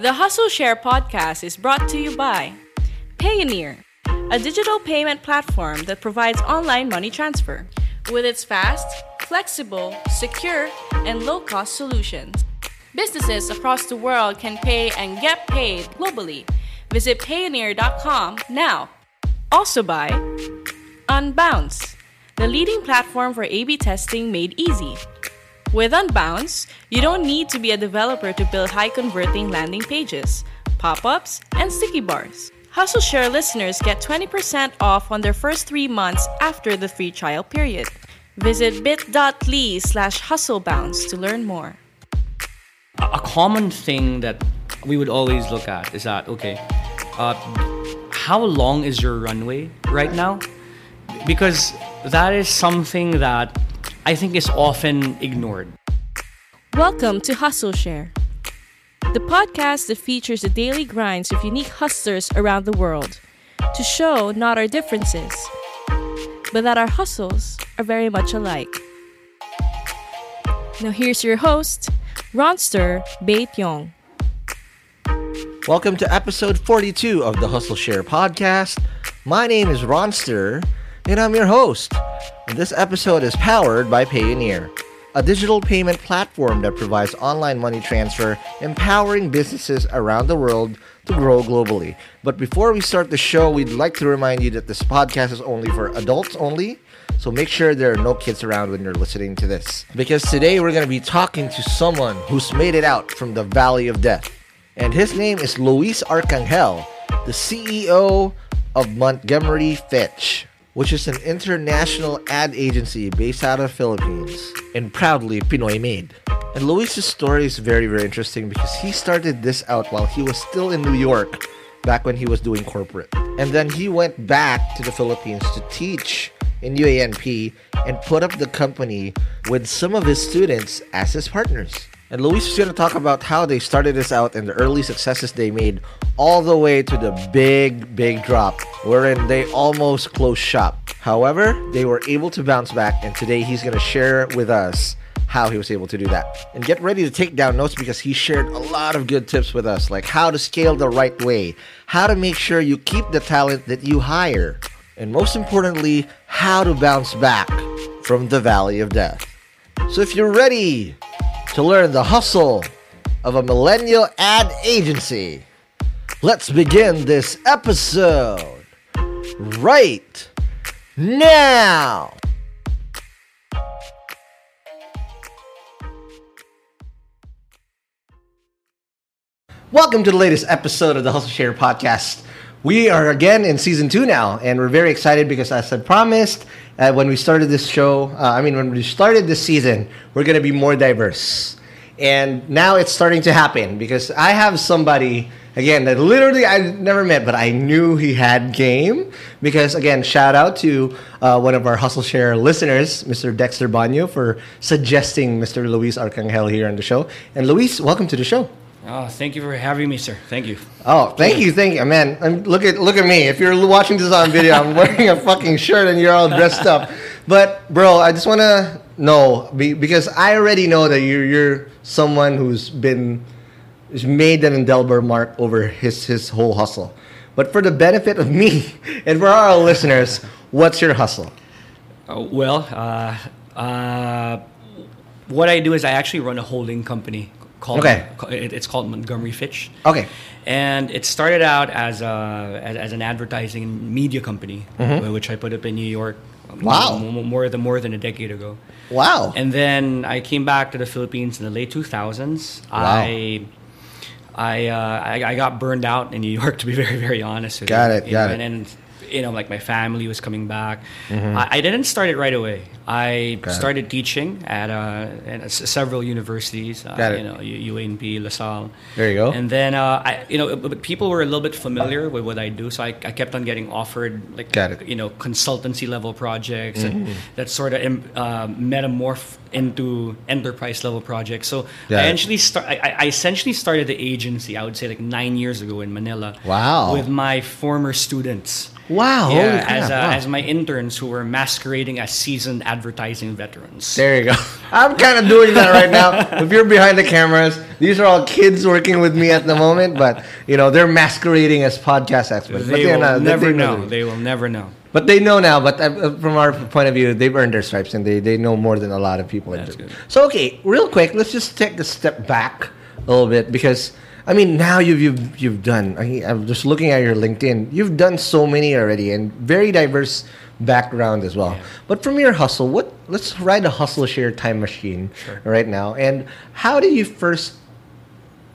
The Hustle Share podcast is brought to you by Payoneer, a digital payment platform that provides online money transfer. With its fast, flexible, secure, and low cost solutions, businesses across the world can pay and get paid globally. Visit Payoneer.com now. Also by Unbounce, the leading platform for A B testing made easy. With Unbounce, you don't need to be a developer to build high converting landing pages, pop ups, and sticky bars. Hustle Share listeners get 20% off on their first three months after the free trial period. Visit bit.ly slash hustlebounce to learn more. a common thing that we would always look at is that okay uh, how long is your runway right now because that is something that i think is often ignored Welcome to Hustle Share, the podcast that features the daily grinds of unique hustlers around the world to show not our differences, but that our hustles are very much alike. Now, here's your host, Ronster Bait Yong. Welcome to episode 42 of the Hustle Share podcast. My name is Ronster, and I'm your host. This episode is powered by Payoneer, a digital payment platform that provides online money transfer, empowering businesses around the world to grow globally. But before we start the show, we'd like to remind you that this podcast is only for adults only. So make sure there are no kids around when you're listening to this. Because today we're going to be talking to someone who's made it out from the valley of death. And his name is Luis Arcangel, the CEO of Montgomery Fitch, which is an international ad agency based out of Philippines and proudly Pinoy made. And Luis's story is very, very interesting because he started this out while he was still in New York back when he was doing corporate. And then he went back to the Philippines to teach in UA&P and put up the company with some of his students as his partners. And Luis is going to talk about how they started this out and the early successes they made, all the way to the big, big drop, wherein they almost closed shop. However, they were able to bounce back, and today he's going to share with us how he was able to do that. And get ready to take down notes because he shared a lot of good tips with us, like how to scale the right way, how to make sure you keep the talent that you hire, and most importantly, how to bounce back from the valley of death. So if you're ready to learn the hustle of a millennial ad agency. Let's begin this episode right now. Welcome to the latest episode of the Hustle Share podcast. We are again in season two now, and we're very excited because, as I promised, uh, when we started this show, uh, I mean, when we started this season, we're going to be more diverse. And now it's starting to happen because I have somebody, again, that literally I never met, but I knew he had game. Because, again, shout out to uh, one of our Hustle Share listeners, Mr. Dexter Banyo, for suggesting Mr. Luis Arcangel here on the show. And Luis, welcome to the show. Oh, thank you for having me, sir. Thank you. Oh, thank you, thank you, man. I'm, look at look at me. If you're watching this on video, I'm wearing a fucking shirt and you're all dressed up. But bro, I just want to know because I already know that you're you're someone who's been who's made an indelible mark over his his whole hustle. But for the benefit of me and for our listeners, what's your hustle? Uh, well, uh, uh, what I do is I actually run a holding company called Okay. it's called Montgomery Fitch. Okay. And it started out as a as, as an advertising and media company, uh, which I put up in New York. um, Mm-hmm. Wow. more than more than a decade ago. Wow. And then I came back to the Philippines in the late 2000s. I I, uh, I I got burned out in New York to be very very honest with Got you. it, You got know, it. And then you know like my family was coming back. I, I didn't start it right away. I Got it. started teaching at uh, at several universities. Uh, it. You know U- UA&P, LaSalle. There you go. And then uh, I you know but people were a little bit familiar with what I do, so I, I kept on getting offered like it. Mm-hmm. you know consultancy level projects and that sort of uh, metamorph into enterprise level projects. So Got I it. essentially start. I, I essentially started the agency. I would say like nine years ago in Manila. Wow. With my former students. Wow, Yeah, crap, as, uh, wow. as my interns who were masquerading as seasoned advertising veterans. There you go. I'm kind of doing that right now. If you're behind the cameras, these are all kids working with me at the moment, but you know they're masquerading as podcast experts. but They they're will not- never they know. know. They will never know. But they know now. But uh, from our point of view, they've earned their stripes, and they, they know more than a lot of people. That's good. So okay, real quick, let's just take a step back a little bit because I mean now you've you've you've done. I, I'm just looking at your LinkedIn. You've done so many already, and very diverse background as well. Yeah. But from your hustle, what? Let's ride a hustle share time machine Sure. right now. And how did you first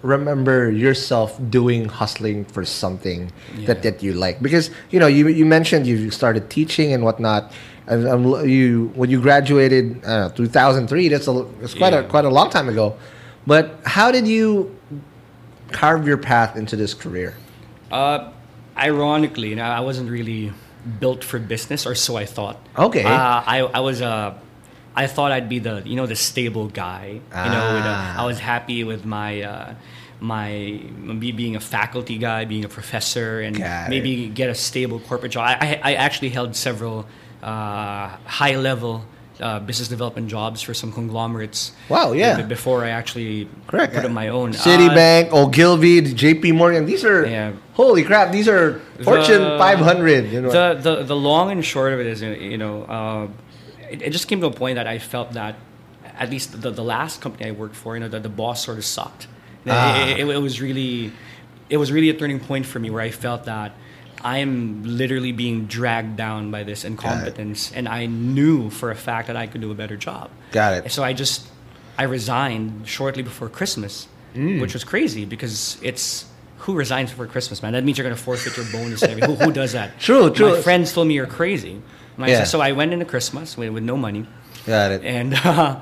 remember yourself doing hustling for something that, Yeah. that you like because you know you, you mentioned you started teaching and whatnot and um, you when you graduated uh, 2003 that's a that's quite a quite a long time ago but how did you carve your path into this career Uh, ironically, you know, I wasn't really built for business, or so I thought. Okay. Uh, I I was uh, I thought I'd be the you know the stable guy. You know, a, Ah. I was happy with my. Uh, my me being a faculty guy, being a professor, and Got it. maybe get a stable corporate job. I, I, I actually held several uh, high level uh, business development jobs for some conglomerates. Wow, yeah. be- Before I actually correct put up my own. Uh, Citibank, Ogilvy, JP Morgan these are Yeah. holy crap these are Fortune The- 500 you know the, the the long and short of it is, you know, uh, it, it just came to a point that I felt that at least the, the last company I worked for, you know, that the boss sort of sucked. Ah. It, it, it was really, it was really a turning point for me where I felt that I am literally being dragged down by this incompetence, and I knew for a fact that I could do a better job. Got it. So I just, I resigned shortly before Christmas, Mm. which was crazy because it's. Who resigns before Christmas, man? That means you're gonna forfeit your bonus and everything. Who, who does that? True, true. My friends told me you're crazy. Yeah. so I went into Christmas with, with no money, got it and uh,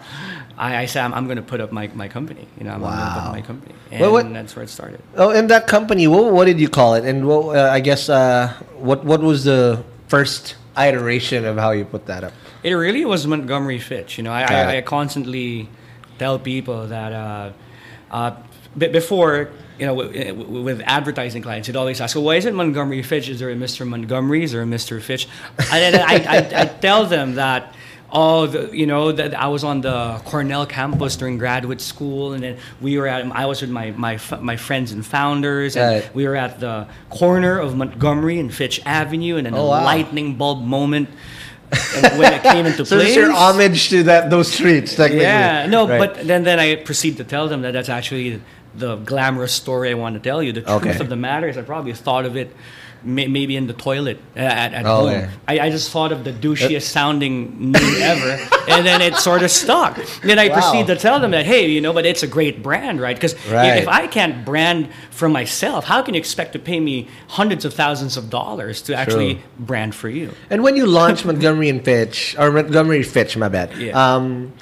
I, I said I'm, I'm going to put up my, my company. You know, I'm, going to put up my company, and Well, what- that's where it started. Oh, in that company, what, what did you call it? And what, uh, I guess uh, what what was the first iteration of how you put that up? It really was Montgomery Fitch. You know, I, I, I constantly tell people that uh, uh, b- before, you know, w- w- with advertising clients, you'd always ask, well, why is it Montgomery Fitch? Is there a Mr. Montgomery? Is there a Mr. Fitch? And then I, I, I tell them that, oh, the, you know, that I was on the Cornell campus during graduate school, and then we were at, I was with my, my, my friends and founders, and Right. we were at the corner of Montgomery and Fitch Avenue, and then Oh, a wow. lightning bulb moment. when it came into So place. it's your homage to that those streets, technically. Yeah, no, Right. but then then I proceed to tell them that that's actually the glamorous story I want to tell you. The truth Okay. of the matter is, I probably thought of it may, maybe in the toilet uh, at, at Oh, home. yeah. I, I just thought of the douchiest sounding name ever, and then it sort of stuck. Then I Wow. proceed to tell them that, hey, you know, but it's a great brand, right? Because Right. if I can't brand for myself, how can you expect to pay me hundreds of thousands of dollars to actually True. brand for you? And when you launched Montgomery and Fitch, or Montgomery Fitch, my bad. Yeah. Um,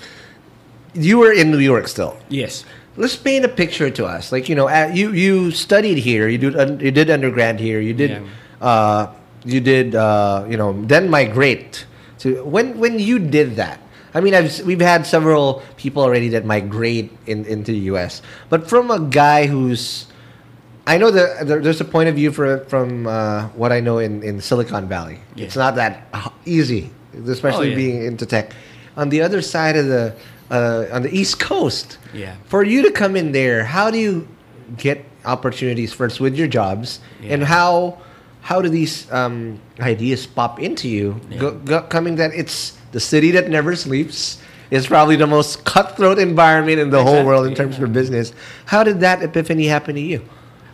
you were in New York still. Yes. Let's paint a picture to us. Like you know, uh, you you studied here. You did un- you did undergrad here. You did Yeah. uh, you did uh, you know then migrate to when when you did that. I mean, I've we've had several people already that migrate in, into the U.S. But from a guy who's I know that there, there's a point of view for, from uh, what I know in, in Silicon Valley. Yeah. It's not that easy, especially Oh, yeah. being into tech. On the other side of the, uh, on the East Coast, Yeah. for you to come in there, how do you get opportunities first with your jobs, Yeah. and how how do these um, ideas pop into you? Go, go, coming that it's the city that never sleeps. It's probably the most cutthroat environment in the whole world in Exactly, terms of business. How did that epiphany happen to you?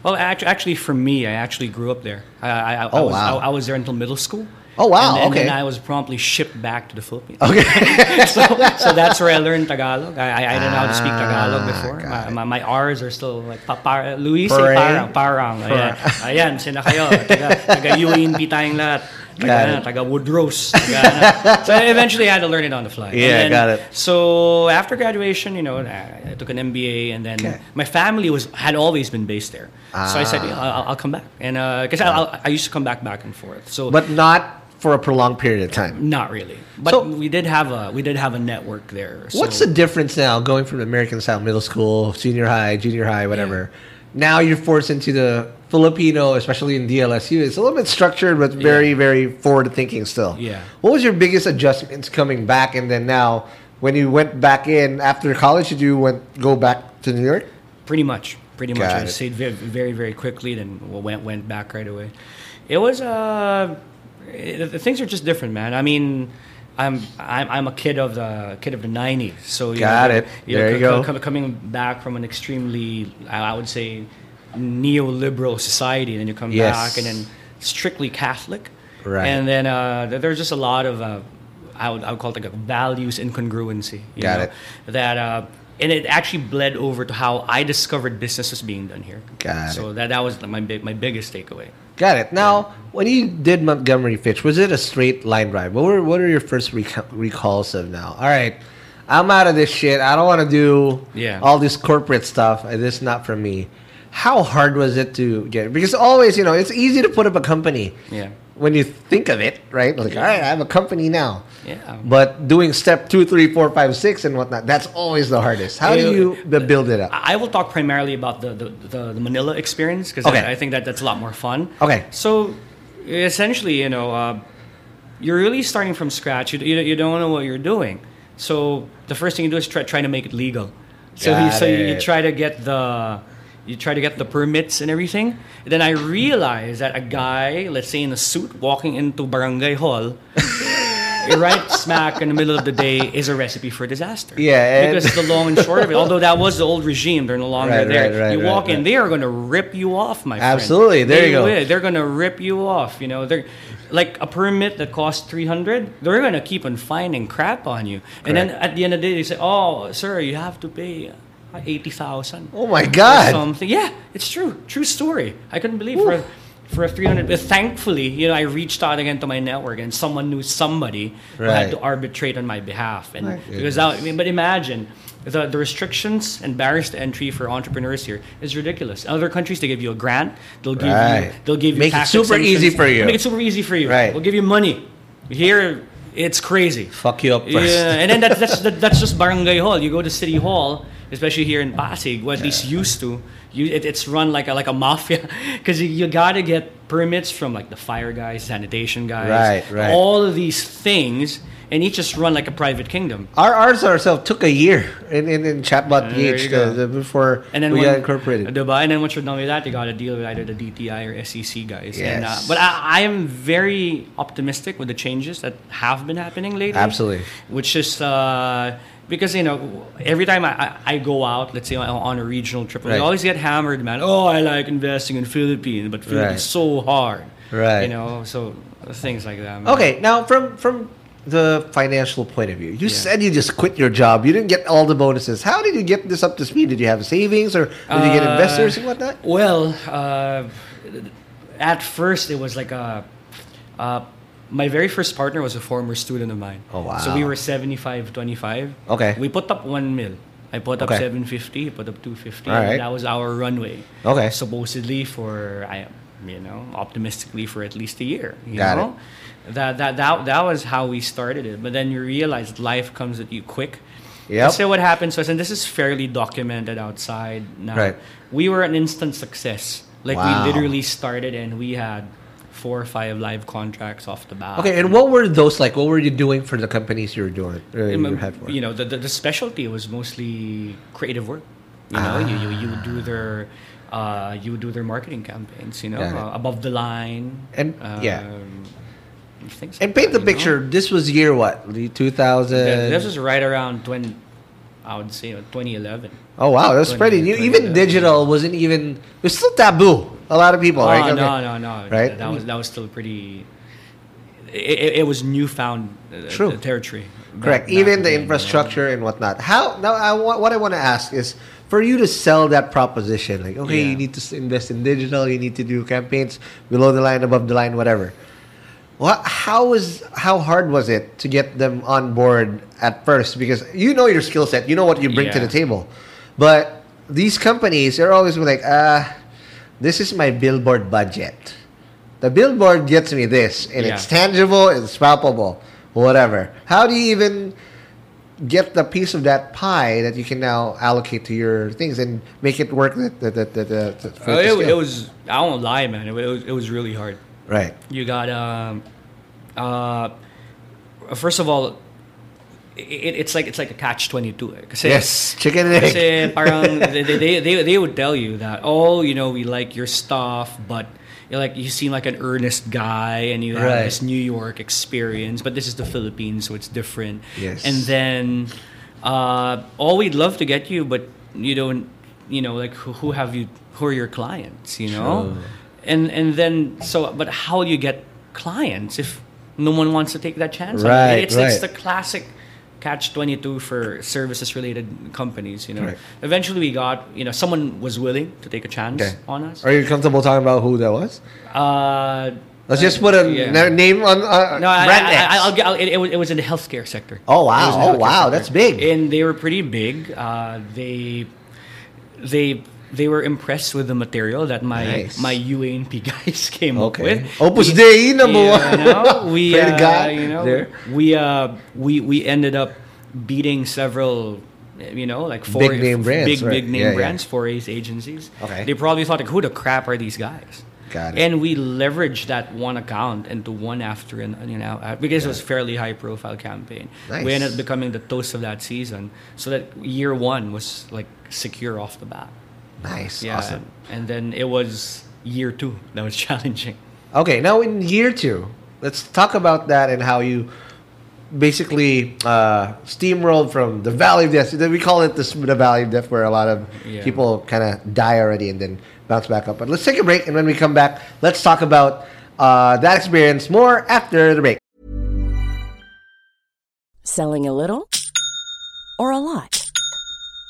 Well, actually, for me, I actually grew up there. I, I, I, Oh, was, wow. I, I was there until middle school. Oh, wow, And, then- okay. and then I was promptly shipped back to the Philippines. Okay. so, so that's where I learned Tagalog. I, I, I didn't know how to speak Tagalog Ah, before. My, my, my R's are still like, pa, par, Luis, Parang. eh, parang, parang. Ayan, ayan, sina kayo. Taga, taga UNP tayong lahat. Taga, Woodrose. Taga, so eventually I had to learn it on the fly. Yeah, then- got it. So after graduation, you know, I I took an MBA, and then Okay. my family was had always been based there. So I said, Ah. yeah, I'll, I'll come back, and because I, I'll- I used to come back back and forth. So but not for a prolonged period of time. not really, but So- we did have a we did have a network there. So, What's the difference now going from American style middle school, senior high, junior high, whatever? Now you're forced into the Filipino, especially in DLSU. It's a little bit structured, but very, very forward thinking still. Yeah. What was your biggest adjustments coming back, and then now when you went back in after college? Did you went go back to New York? Pretty much, pretty much. I stayed very, very, very quickly, then went went back right away. It was uh, it, the things are just different, man. I mean. I'm, I'm I'm a kid of the kid of the '90s, so you Got know, it. you There know, you co- go. co- coming back from an extremely, I would say, neoliberal society, and then you come Yes. back and then strictly Catholic, Right. And then uh, there's just a lot of uh, I would I would call it like a values incongruency. you Got know, it. That uh, and it actually bled over to how I discovered business was being done here. Got so that that was my big, my biggest takeaway. Got it. Now, when you did Montgomery Fitch, was it a straight line drive? What were what are your first reca- recalls of now? All right, I'm out of this shit. I don't want to do Yeah. all this corporate stuff. This is not for me. How hard was it to get? Because always, you know, it's easy to put up a company. Yeah. When you think of it, right? Like, Yeah. all right, I have a company now. Yeah. But doing step two, three, four, five, six, and whatnot, that's always the hardest. How do you build it up? I will talk primarily about the the, the, the Manila experience because Okay. I, I think that that's a lot more fun. Okay. So essentially, you know, uh, you're really starting from scratch. You, you, you don't know what you're doing. So the first thing you do is try try to make it legal. So you, so you try to get the you try to get the permits and everything. And then I realized that a guy, let's say in a suit, walking into barangay hall. right smack in the middle of the day is a recipe for disaster. Yeah, because the long and short of it. Although that was the old regime, they're no longer Right, there. right, right, you walk in, they are going to rip you off, my friend. Absolutely, there They you go. will. They're going to rip you off. You know, they're like a permit that costs three hundred. They're going to keep on finding crap on you, and then at the end of the day, they say, "Oh, sir, you have to pay." Eighty thousand. Oh my God. Something. Yeah, it's true. True story. I couldn't believe for a, for a three hundred. But thankfully, you know, I reached out again to my network, and someone knew somebody who had to arbitrate on my behalf. And My because that, I mean, but imagine the, the restrictions and barriers to entry for entrepreneurs here is ridiculous. In other countries, they give you a grant. They'll give Right. you. They'll give you Make it tax super easy for you. Make it super easy for you. Right. We'll give you money. Here, it's crazy. Fuck you up first. Yeah, and then that, that's that, that's just barangay hall. You go to city hall, especially here in Pasig, or at least used to. You, it, it's run like a like a mafia because you, you got to get permits from like the fire guys, sanitation guys, Right, right. all of these things, and each just run like a private kingdom. Our ours ourselves took a year in in, in Chatbot PH go. the, before And then we when, got incorporated. Diba? And then once you're done with that, you got to deal with either the DTI or SEC guys. And, uh, Yes. but I, I am very optimistic with the changes that have been happening lately. Absolutely. Which is, uh, because you know every time I, I, I go out, let's say on, on a regional trip, Right. we always get hammered, man. Oh, I like investing in Philippines, but Philippines Right. is so hard, Right. You know, so things like that. man. Okay, now from from the financial point of view, you Yeah. said you just quit your job. You didn't get all the bonuses. How did you get this up to speed? Did you have savings or did you get Uh, investors and whatnot? Well, uh, at first it was like a. Uh, my very first partner was a former student of mine. Oh, wow. So we were 75 25. Okay. We put up one mil. I put up Okay. 750, he put up 250. All right. That was our runway. Okay. Supposedly for, I you know, optimistically for at least a year. You Got know? That, that, that, that was how we started it. But then you realize life comes at you quick. Yep. Let's say what happens was, and this is fairly documented outside now. Right. We were an instant success. Like Wow. we literally started and we had four or five live contracts off the bat. Okay, and what were those like? What were you doing for the companies you were doing? uh, you Um, for? you know, the, the, the specialty was mostly creative work. You know, you, you, you would do their uh, you do their marketing campaigns. You know, uh, above the line. And- yeah. um, things and like paint the you know? picture. This was year what? The two thousand. This was right around 20, I would say uh, 2011. Oh wow, that's 20, pretty new. Even digital wasn't even. It was still taboo. A lot of people. Oh right? no, Okay. no, no! Right? That was that was still pretty. It, it, was newfound uh, True. territory. Correct. Even the infrastructure and whatnot. How now? I, what I want to ask is for you to sell that proposition. Like, okay, Yeah. you need to invest in digital. You need to do campaigns below the line, above the line, whatever. What? How was? How hard was it to get them on board at first? Because you know your skill set. You know what you bring to the table. But these companies, they're always like, ah, this is my billboard budget. The billboard gets me this, and it's tangible, it's palpable, whatever. How do you even get the piece of that pie that you can now allocate to your things and make it work? That, that, that, that, that, that- for Uh, it, it was. I won't lie, man. It, was. It was really hard. right. You got. Um, uh, first of all, it, it's like it's like a catch twenty two. Yes, chicken and egg. Kasi parang they, they, they, they would tell you that oh you know we like your stuff but you're like you seem like an earnest guy and you have Right. this New York experience but this is the Philippines so it's different Yes. and then uh, all we'd love to get you but you don't you know like who, who have you who are your clients you know and and then so but how do you get clients if no one wants to take that chance on you? Right, it's, it's the classic catch 22 for services related companies you know Correct. eventually we got you know someone was willing to take a chance Okay. on us Are you comfortable talking about who that was? uh Let's just put a yeah. name on uh, no, I, I, X. I, I'll. I'll, it, it, was, in the healthcare sector. Oh, wow. It was in the Oh, wow. sector. That's big. And they were pretty big. Uh, they, they, they were impressed with the material that my Nice. my UA&P guys came up Okay. with. Opus We- Dei number yeah, one. We, uh, God you know, there. we uh, we we ended up beating several. You know, like four Big name brands, big right. big name Yeah, yeah. brands, four A's agencies. Okay. They probably thought, like, who the crap are these guys? Got it. And we leveraged that one account into one after an you know uh, because it was fairly high profile campaign. Nice. We ended up becoming the toast of that season, so that year one was like secure off the bat. Nice. Yeah, Awesome. and then it was year two that was challenging. Okay, now in year two, let's talk about that and how you basically uh, steamrolled from the Valley of Death. We call it the, the Valley of Death, where a lot of Yeah. people kind of die already and then bounce back up. But let's take a break, and when we come back, let's talk about uh, that experience more after the break. Selling a little or a lot?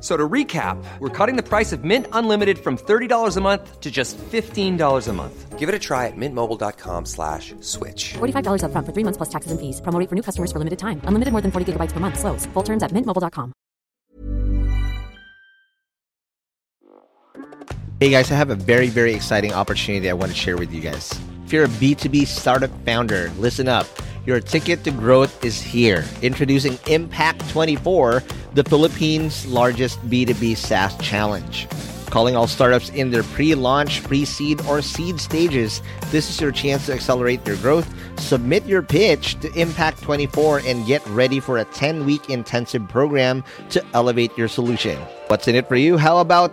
F- So to recap, we're cutting the price of Mint Unlimited from $30 a month to just $15 a month. Give it a try at mintmobile.com slash switch. $45 upfront for three months plus taxes and fees. Promo for new customers for limited time. Unlimited more than 40 gigabytes per month. Slows. Full terms at mintmobile.com. Hey guys, I have a very, very exciting opportunity I want to share with you guys. If you're a B2B startup founder, listen up. Your ticket to growth is here. Introducing Impact 24, the Philippines' largest B2B SaaS challenge. Calling all startups in their pre launch, pre seed, or seed stages, this is your chance to accelerate your growth. Submit your pitch to Impact 24 and get ready for a 10 week intensive program to elevate your solution. What's in it for you? How about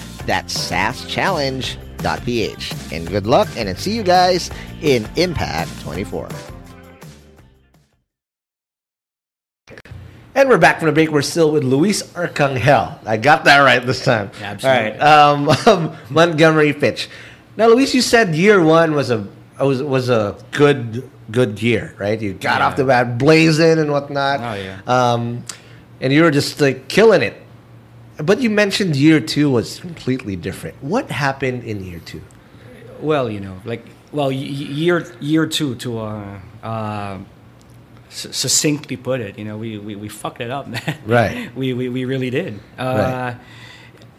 That's saaschallenge.ph. And good luck, and see you guys in Impact 24. And we're back from the break. We're still with Luis Arcangel. I got that right this time. Absolutely. All right. Um, Montgomery Fitch. Now, Luis, you said year one was a was was a good good year, right? You got Yeah. off the bat blazing and whatnot. Oh, yeah. Um, and you were just like killing it. But you mentioned year two was completely different. What happened in year two? Well, you know, like well, year year two to uh, uh, succinctly put it, you know, we, we, we fucked it up, man. Right. we, we we really did. Uh, Right.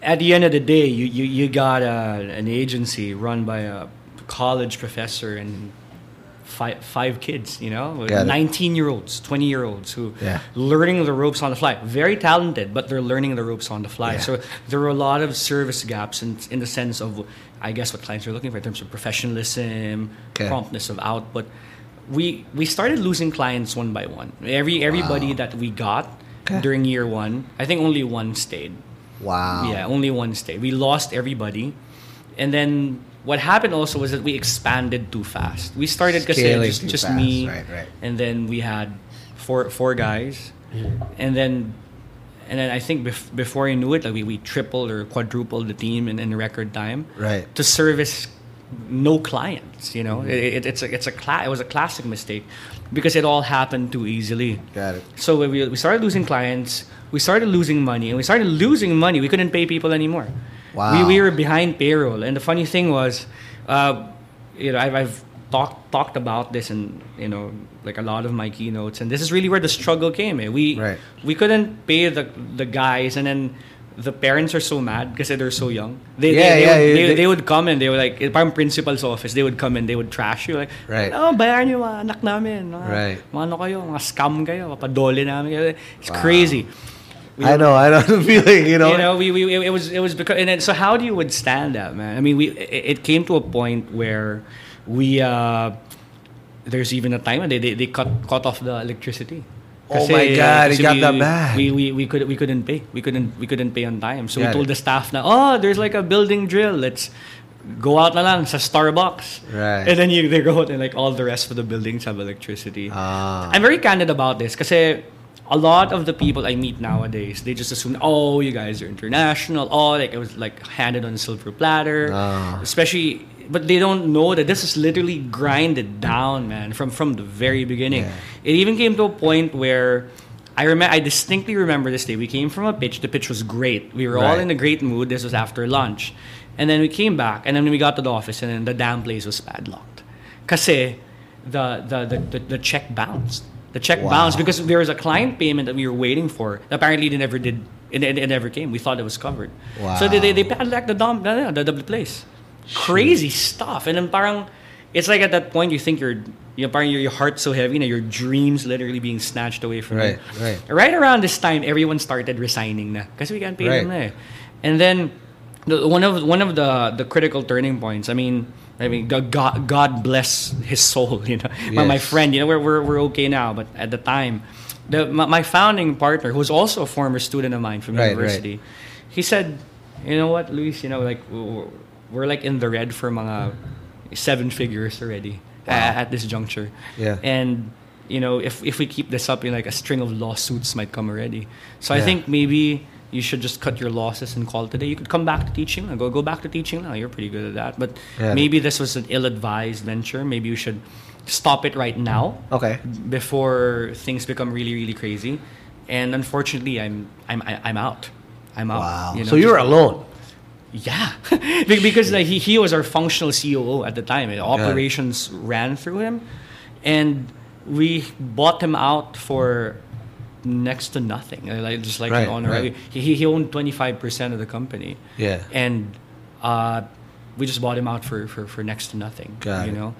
At the end of the day, you you, you got uh, an agency run by a college professor and five five kids, you know, Got it. nineteen year olds, twenty year olds who Yeah. learning the ropes on the fly. Very talented, but they're learning the ropes on the fly. Yeah. So there are a lot of service gaps in, in the sense of, I guess, what clients are looking for in terms of professionalism, Okay. promptness of output. We we started losing clients one by one. Every everybody that we got Okay. during year one, I think only one stayed. Wow. Yeah, only one stayed. We lost everybody, and then what happened also was that we expanded too fast. We started just just fast, me, right, right. and then we had four four guys, and then and then I think bef- before you knew it, like we, we tripled or quadrupled the team in, in record time Right. to service no clients. You know, mm-hmm. it, it, it's a it's a cla- it was a classic mistake because it all happened too easily. Got it. So we, we started losing clients, we started losing money, and we started losing money. We couldn't pay people anymore. Wow. We, we were behind payroll. And the funny thing was, uh, you know, I've, I've talked talked about this in you know like a lot of my keynotes, and this is really where the struggle came. Eh. We Right. we couldn't pay the the guys, and then the parents are so mad because they're so young. They, Yeah, they, they, yeah, would, you- they, they- would come and they were like, parang principal's office, they would come and they would trash you. Like, Right. oh, bayaran niyo mga anak namin. Mga, Right. mga ano kayo, mga scam kayo, papadole namin. It's crazy. We I know, I know the feeling, you know. you know, we, we it was it was because and then, so how do you withstand that, man? I mean, we it, it came to a point where we uh, there's even a time when they, they, they cut cut off the electricity. Oh my God, it got we, that bad. We, we we could we couldn't pay. We couldn't we couldn't pay on time. So Got we told it. the staff now, oh, there's like a building drill. Let's go out na lang sa Starbucks. Right. And then you they go out and like all the rest of the buildings have electricity. Ah. I'm very candid about this kasi a lot of the people I meet nowadays, they just assume, oh, you guys are international. Oh, like it was like handed on a silver platter. Ah. Especially, but they don't know that this is literally grinded down, man, from from the very beginning. Yeah. It even came to a point where. I remember. I distinctly remember this day. We came from a pitch. The pitch was great. We were all in a great mood. This was after lunch, and then we came back, and then we got to the office, and then the damn place was padlocked. Kasi the the the, the, the check bounced. The check Wow. bounced because there was a client payment that we were waiting for. that Apparently, they never did. It, it, it never came. We thought it was covered. Wow. So they, they, they padlocked the dump, the, the, the place. Crazy stuff. And then parang, it's like at that point you think you're, you know, parang your, your heart's so heavy, na your dreams literally being snatched away from Right, you. right. Right around this time, everyone started resigning na. Kasi we can't pay them Right. na eh. And then, the, one of one of the the critical turning points. I mean, I mean, God God bless his soul. You know, my, my friend. You know, we're, we're we're okay now, but at the time, the my, my founding partner, who's also a former student of mine from Right, university, he said, you know what, Luis, you know, like we're, we're like in the red for mga seven figures already a- at this juncture. Yeah. And you know, if if we keep this up, you know, like a string of lawsuits might come already. So I think maybe you should just cut your losses and call it a day. You could come back to teaching. Go go back to teaching now. You're pretty good at that. But Yeah. maybe this was an ill-advised venture. Maybe you should stop it right now Okay. before things become really really crazy. And unfortunately, I'm I'm I'm out. I'm out. Wow. you know, so you were just- alone. yeah, because like, he he was our functional COO at the time. and Operations ran through him, and we bought him out for next to nothing. Like just like Right, an honor. right. He he owned twenty five percent of the company. Yeah. and uh, we just bought him out for for, for next to nothing. Got you it. know.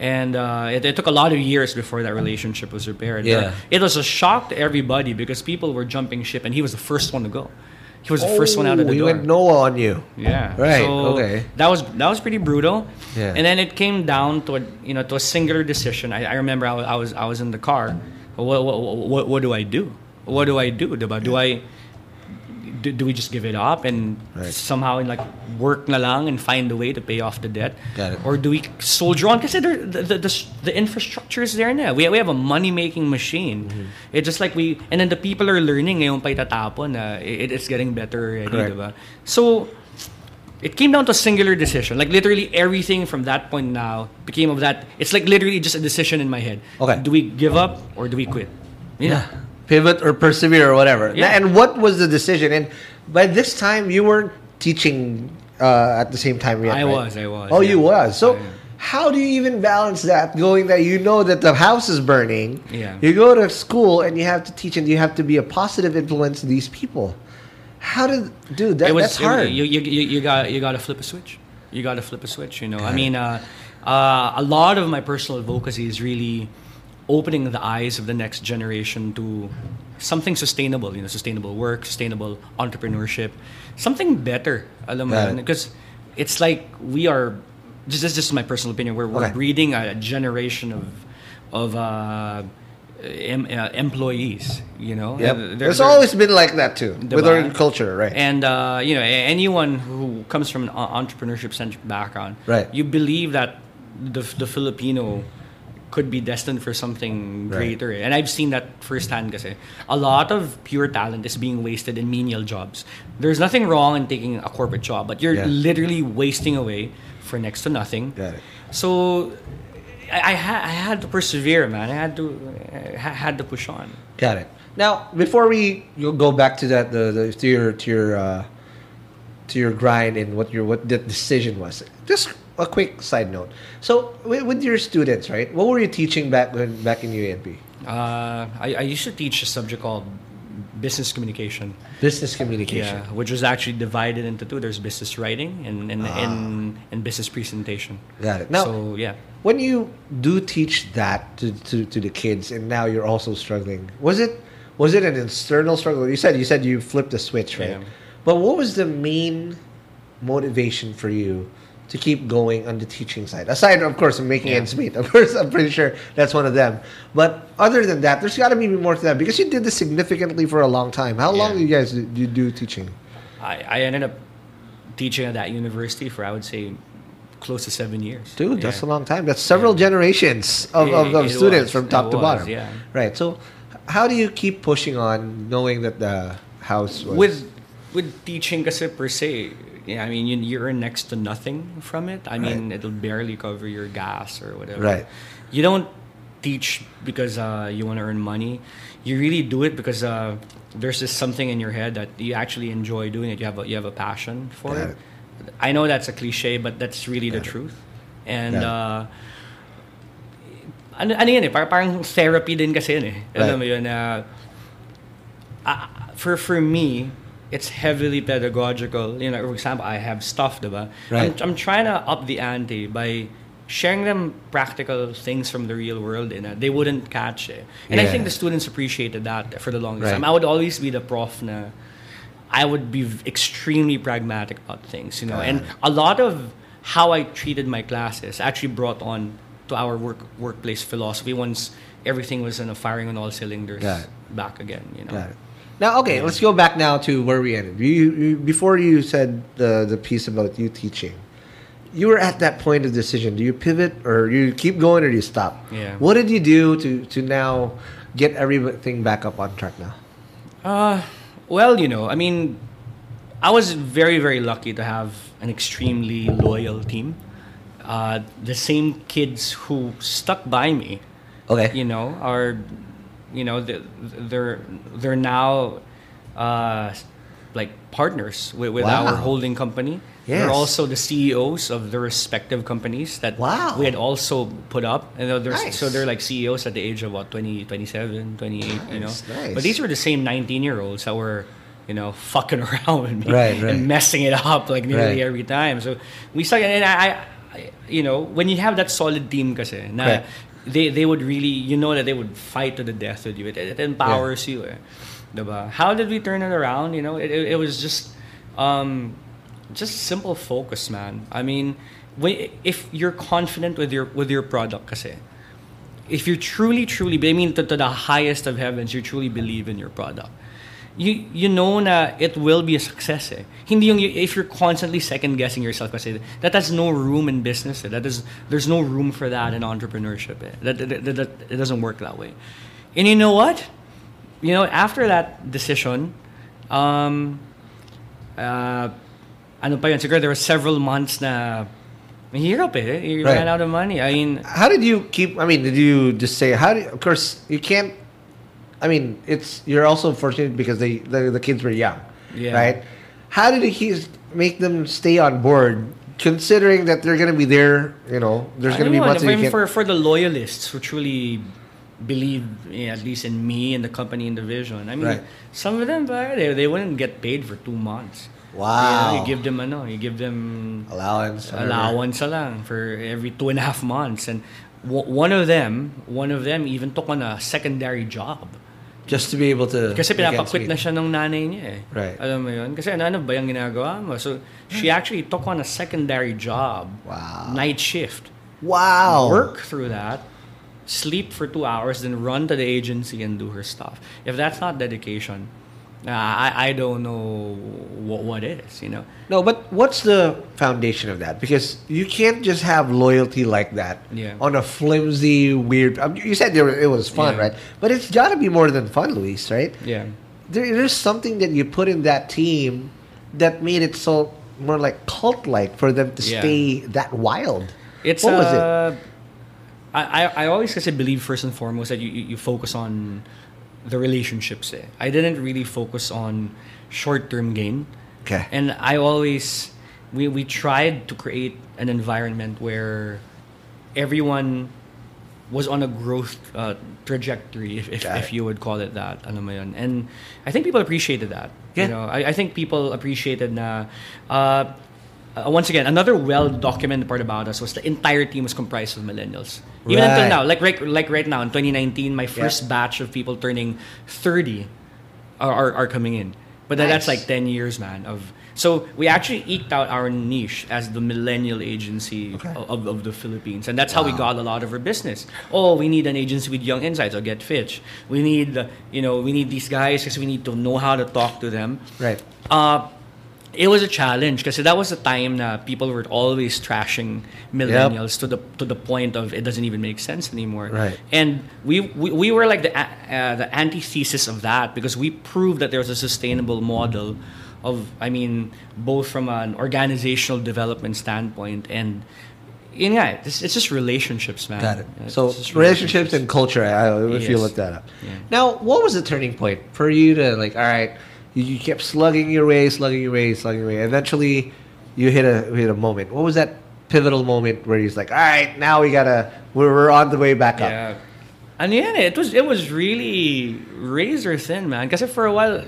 And uh, it, it took a lot of years before that relationship was repaired. Yeah. It was a shock to everybody because people were jumping ship, and he was the first one to go. He was the first one out of the Oh, he door. went Noah on you. Yeah. Right, So okay. That was that was pretty brutal. Yeah. And then it came down to a you know to a singular decision. I, I remember I was, I was I was in the car. What what, what what do I do? What do I do? Diba? Do I do, do we just give it up and Right. somehow like work na lang and find a way to pay off the debt? Got it. Or do we soldier on? Because the, the, the, the infrastructure is there now. We, we have a money making machine. Mm-hmm. It's just like we, and then the people are learning ngayon pa itatapon na it, it's getting better already, diba? So, it came down to a singular decision. Like literally everything from that point now became of that. It's like literally just a decision in my head. Okay. Do we give up or do we quit? Yeah. Pivot or persevere or whatever. Yeah. And what was the decision? And by this time, you weren't teaching uh, at the same time yet. I right? was, I was, Oh, yeah. you was. So. Yeah. How do you even balance that? Going that you know that the house is burning, Yeah. you go to school and you have to teach and you have to be a positive influence to these people. How did, dude? That, it was that's hard. It, you, you, you, you got you got to flip a switch. You got to flip a switch. You know, I mean, uh, uh, a lot of my personal advocacy is really opening the eyes of the next generation to something sustainable. You know, sustainable work, sustainable entrepreneurship, something better. Alam mo it. Because it's like we are. Just this is just my personal opinion. We're, we're Okay. breeding a generation of of uh, em, uh, employees. You know, Yep. They're- It's they're- always been like that too with our culture, right? and uh, you know, anyone who comes from an entrepreneurship centric background, Right. You believe that the the Filipino could be destined for something Right. greater. And I've seen that firsthand kasi. A lot of pure talent is being wasted in menial jobs. There's nothing wrong in taking a corporate job, but you're Yeah. literally wasting away for next to nothing. So I, I, ha- I had to persevere, man. I had to I had to push on. Got it. Now, before we you go back to that, the, the to your to your uh, to your grind and what your what the decision was. Just a quick side note. So, with, with your students, right? What were you teaching back when back in UNP? Uh, I, I used to teach a subject called business communication. Business communication. Yeah, which was actually divided into two. There's business writing and and, and, and business presentation. Got it. Now, so yeah, when you do teach that to, to, to the kids, and now you're also struggling, was it was it an external struggle? You said you said you flipped the switch, right? Yeah. But what was the main motivation for you to keep going on the teaching side? Aside, of course, from making Yeah. ends meet. Of course, I'm pretty sure that's one of them. But other than that, there's got to be more to that because you did this significantly for a long time. How long Yeah. do you guys do, do, do teaching? I, I ended up teaching at that university for I would say close to seven years. Dude, that's a long time. That's several generations of, of, of students was. from top to was, bottom. yeah. Right. So, how do you keep pushing on knowing that the house was. with with teaching kasi per se yeah, I mean you, you earn next to nothing from it I mean it'll barely cover your gas or whatever Right. you don't teach because uh, you want to earn money you really do it because uh, there's just something in your head that you actually enjoy doing it you have a, you have a passion for Got it I know that's a cliche but that's really the truth and it. uh, ano, ano yun eh, parang, parang therapy din kasi yun eh. Alam Right. mo yun, na ah, for for me, it's heavily pedagogical. You know, for example, I have stuff, diba? Right. I'm, I'm trying to up the ante by sharing them practical things from the real world and they wouldn't catch it. And I think the students appreciated that for the longest Right. time. I would always be the prof na I would be extremely pragmatic about things, you know. And a lot of how I treated my classes actually brought on to our work workplace philosophy once everything was in a firing on all cylinders back again, you know. Now, okay, let's go back now to where we ended. You, you before you said the the piece about you teaching. You were at that point of decision. Do you pivot or you keep going or do you stop? Yeah. What did you do to to now get everything back up on track now? Uh, well, you know, I mean, I was very, very lucky to have an extremely loyal team. Uh, the same kids who stuck by me, Okay. you know, are, you know, they're they're, now uh, like partners with, with our holding company. Yes. They're also the CEOs of the respective companies that Wow. we had also put up. And they're, Nice. So they're like CEOs at the age of what, 20, 27, 28, you know. Nice, nice. But these were the same 19 year olds that were, you know, fucking around with me Right, right. and messing it up like nearly Right. every time. So we started, and I, I, you know, when you have that solid team kasi, na Correct. they, they would really, you know that they would fight to the death with you. It, it empowers you. Eh. How did we turn it around? You know, it, it, it was just, um, just simple focus, man. I mean, if you're confident with your with your product kasi, if you truly, truly, I mean, to, to the highest of heavens, you truly believe in your product, you you know na it will be a success eh. Hindi yung if you're constantly second guessing yourself kasi that has no room in business. Eh. That is there's no room for that in entrepreneurship. Eh. That, that, that, that it doesn't work that way. And you know what? You know after that decision, um, uh, ano pa yun? Siguro there were several months na mahirap eh. You Right. ran out of money. I mean, How did you keep? I mean, did you just say how? Do of course, you can't. I mean, it's you're also fortunate because they the, the kids were young, Yeah. right? How did he make them stay on board, considering that they're going to be there? You know, there's going to be months I mean, for for the loyalists who truly believe eh, at least in me and the company and the vision. I mean, Right. some of them they, they wouldn't get paid for two months. Wow. You, know, you give them ano, you give them allowance. allowance lang for every two and a half months and w- one of them one of them even took on a secondary job just to be able to. kasi pinapakwit na siya nung nanay niya eh. Right. Alam mo yun? Kasi ano, ano ba yung ginagawa mo? So, she actually took on a secondary job. Wow. Night shift. Wow. Work through that, sleep for two hours, then run to the agency and do her stuff. If that's not dedication, uh, I, I don't know what, what is, you know? No, but what's the foundation of that? Because you can't just have loyalty like that Yeah. on a flimsy, weird. Mean, you said there it was fun, Yeah. right? But it's got to be more than fun, Luis, right? Yeah. There, there's something that you put in that team that made it so more like cult-like for them to Yeah. stay that wild. It's what was it? uh, I, I I always kasi believe first and foremost that you, you you focus on the relationships. Eh. I didn't really focus on short term gain. Okay. And I always we we tried to create an environment where everyone was on a growth uh, trajectory, if, if, if you would call it that. Alam mo yun. And I think people appreciated that. Yeah. You know, I, I think people appreciated na. Uh, uh, once again, another well-documented part about us was the entire team was comprised of millennials. Even Right. until now, like right, like right now in 2019, my first batch of people turning 30 are, are, are coming in. But that that's like 10 years, man. Of so we actually eked out our niche as the millennial agency Okay. of, of the Philippines, and that's how we got a lot of our business. Oh, we need an agency with young insights. I'll get Fitch. We need, you know, we need these guys because we need to know how to talk to them. Right. Uh, it was a challenge because that was a time that people were always trashing millennials to the to the point of it doesn't even make sense anymore. Right. And we we, we were like the uh, the antithesis of that because we proved that there was a sustainable model of I mean both from an organizational development standpoint and yun nga, it's, it's just relationships, man. Got it. It's So just relationships and culture. I, if you look that up. Yeah. Now, what was the turning point for you to like? All right, you, you kept slugging your way, slugging your way, slugging your way. Eventually, you hit a hit a moment. What was that pivotal moment where he's like, all right, now we gotta we're, we're on the way back up. Yeah. And yeah, it was it was really razor thin, man. Because for a while,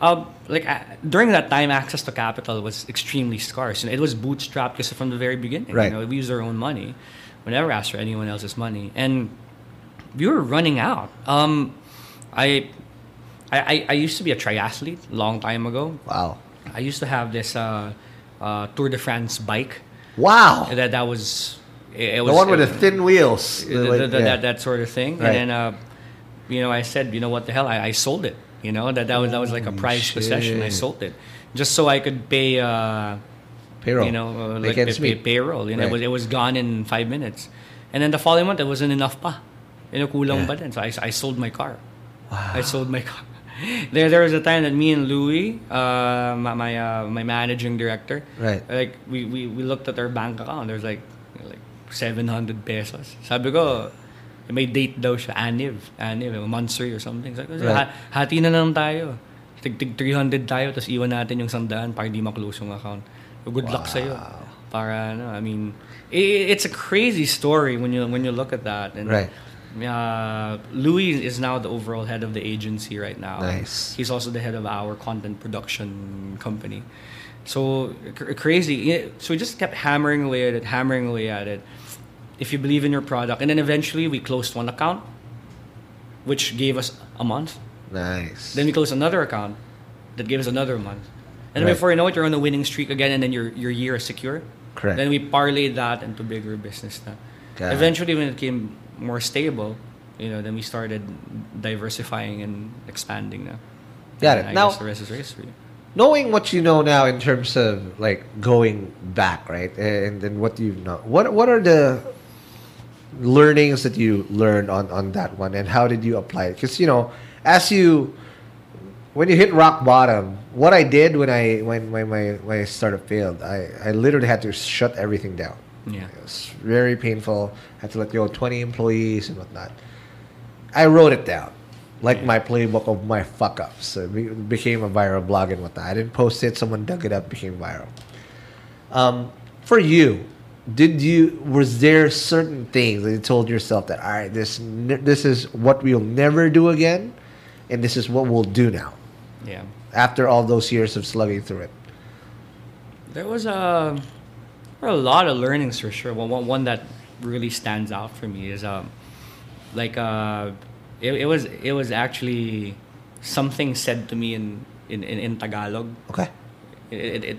uh, like uh, during that time, access to capital was extremely scarce, and it was bootstrapped just from the very beginning. Right. You know, we used our own money. We never asked for anyone else's money, and we were running out. Um, I, I, I- I used to be a triathlete long time ago. Wow. I used to have this uh, uh, Tour de France bike. Wow. That that was. It, it the one with it- the thin wheels. the- The, yeah. that, that sort of thing. Right. And then, uh, you know, I said, you know what the hell, I, I sold it. You know that that was that was like a prized possession. I sold it just so I could pay. Uh, Payroll. You know, uh, like pay, pay, payroll. You know, it, was, it was gone in five minutes, and then the following month it wasn't enough pa. You know, kulang Yeah. pa din. So I, I sold my car. Wow. I sold my car. There, there was a time that me and Louis, uh, my my, uh, my managing director, Right. like we, we, we looked at our bank account. There's like like 700 pesos. Sabi ko, may date daw siya, aniv, aniv, a monthsary or something. Ko, Right. "Ha- hati na lang tayo. Tig, tig 300 tayo, tapos iwan natin yung sandaan para di maklose yung account. So, good luck sa'yo. Para, ano, I mean, i it's a crazy story when you when you look at that. And, Right. Uh, Louis is now the overall head of the agency right now. Nice. He's also the head of our content production company. So cr- crazy. So we just kept hammering away at it, hammering away at it. If you believe in your product, and then eventually we closed one account, which gave us a month. Nice. Then we closed another account that gave us another month. And then Right. before you know it, you're on a winning streak again, and then your your year is secure. Correct. Then we parlayed that into bigger business. It. Eventually, when it became more stable, you know, then we started diversifying and expanding. Na. Got And it. I Now- guess the rest is history. knowing what you know now in terms of like going back, right, and then what you know, what what are the learnings that you learned on on that one, and how did you apply it? Because you know, as you when you hit rock bottom, what I did when I when when my when I started failed, I I literally had to shut everything down. Yeah. It was very painful. I had to let go of 20 employees and whatnot. I wrote it down, like my playbook of my fuck ups. So it became a viral blog and whatnot. I didn't post it. Someone dug it up, became viral. Um, for you, did you was there certain things that you told yourself that all right, this this is what we'll never do again, and this is what we'll do now Yeah. after all those years of slugging through it. There was a, there were a lot of learnings for sure. One, one, one that really stands out for me is um, like uh, it, it was it was actually something said to me in in, in, in Tagalog. Okay. It, it, it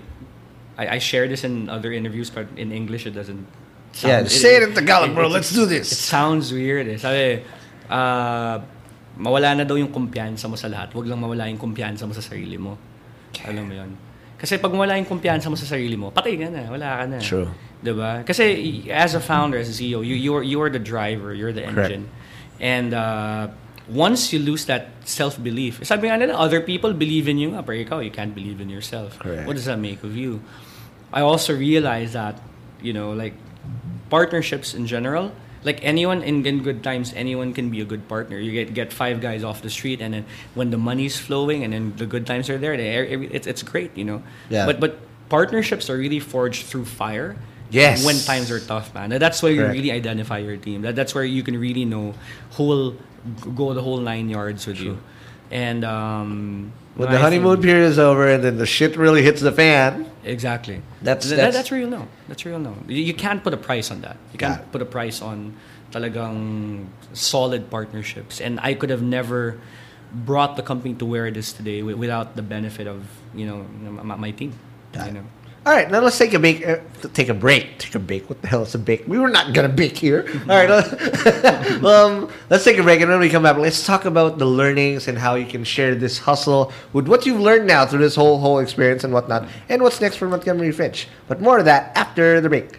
I, I share this in other interviews, but in English it doesn't. Yeah, say it in Tagalog, bro. Let's do this. It sounds weird. Eh. Sabi, uh, mawala na daw yung kumpiyansa mo sa lahat. Huwag lang mawala yung kumpiyansa mo sa sarili mo. Alam mo yun. Kasi pag wala yung kumpiyansa mo sa sarili mo, patay ka na. Wala ka na. True. Diba? Kasi as a founder, as a CEO, you, you're, you're the driver. You're the Correct. engine. And uh, once you lose that self-belief, sabi nga nila, other people believe in you nga, pero ikaw, you can't believe in yourself. Correct. What does that make of you? I also realized that, you know, like partnerships in general, like anyone in, in good times, anyone can be a good partner. You get get five guys off the street, and then when the money's flowing and then the good times are there, they, it's it's great, you know. Yeah. But but partnerships are really forged through fire. Yes. When times are tough, man. And that's where you really identify your team. That that's where you can really know who will go the whole nine yards with you. And um, When the honeymoon think- period is over and then the shit really hits the fan, Exactly. That's- Th- that's- that's where you'll know. That's where you'll know. You, you can't put a price on that. You can't it. put a price on talagang solid partnerships. And I could have never brought the company to where it is today without the benefit of you know my, my team. You know. All right, now let's take a break. Uh, take a break. Take a break. What the hell is a bake? We were not gonna bake here. All right, let- um, let's take a break, and when we come back, let's talk about the learnings and how you can share this hustle with what you've learned now through this whole whole experience and whatnot, and what's next for Montgomery Fitch. But more of that after the break.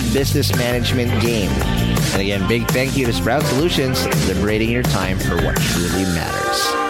your business management game. And again, big thank you to Sprout Solutions, liberating your time for what truly matters.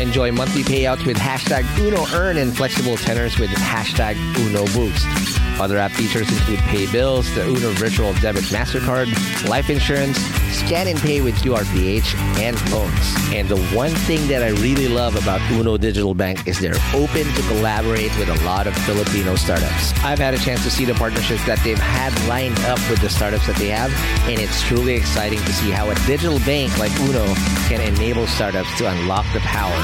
Enjoy monthly payouts with hashtag Uno Earn and flexible tenors with hashtag Uno Boost. Other app features include pay bills, the Uno Virtual Debit MasterCard, life insurance, scan and pay with QRPH, and loans. And the one thing that I really love about Uno Digital Bank is they're open to collaborate with a lot of Filipino startups. I've had a chance to see the partnerships that they've had lined up with the startups that they have, and it's truly exciting to see how a digital bank like Uno can enable startups to unlock the power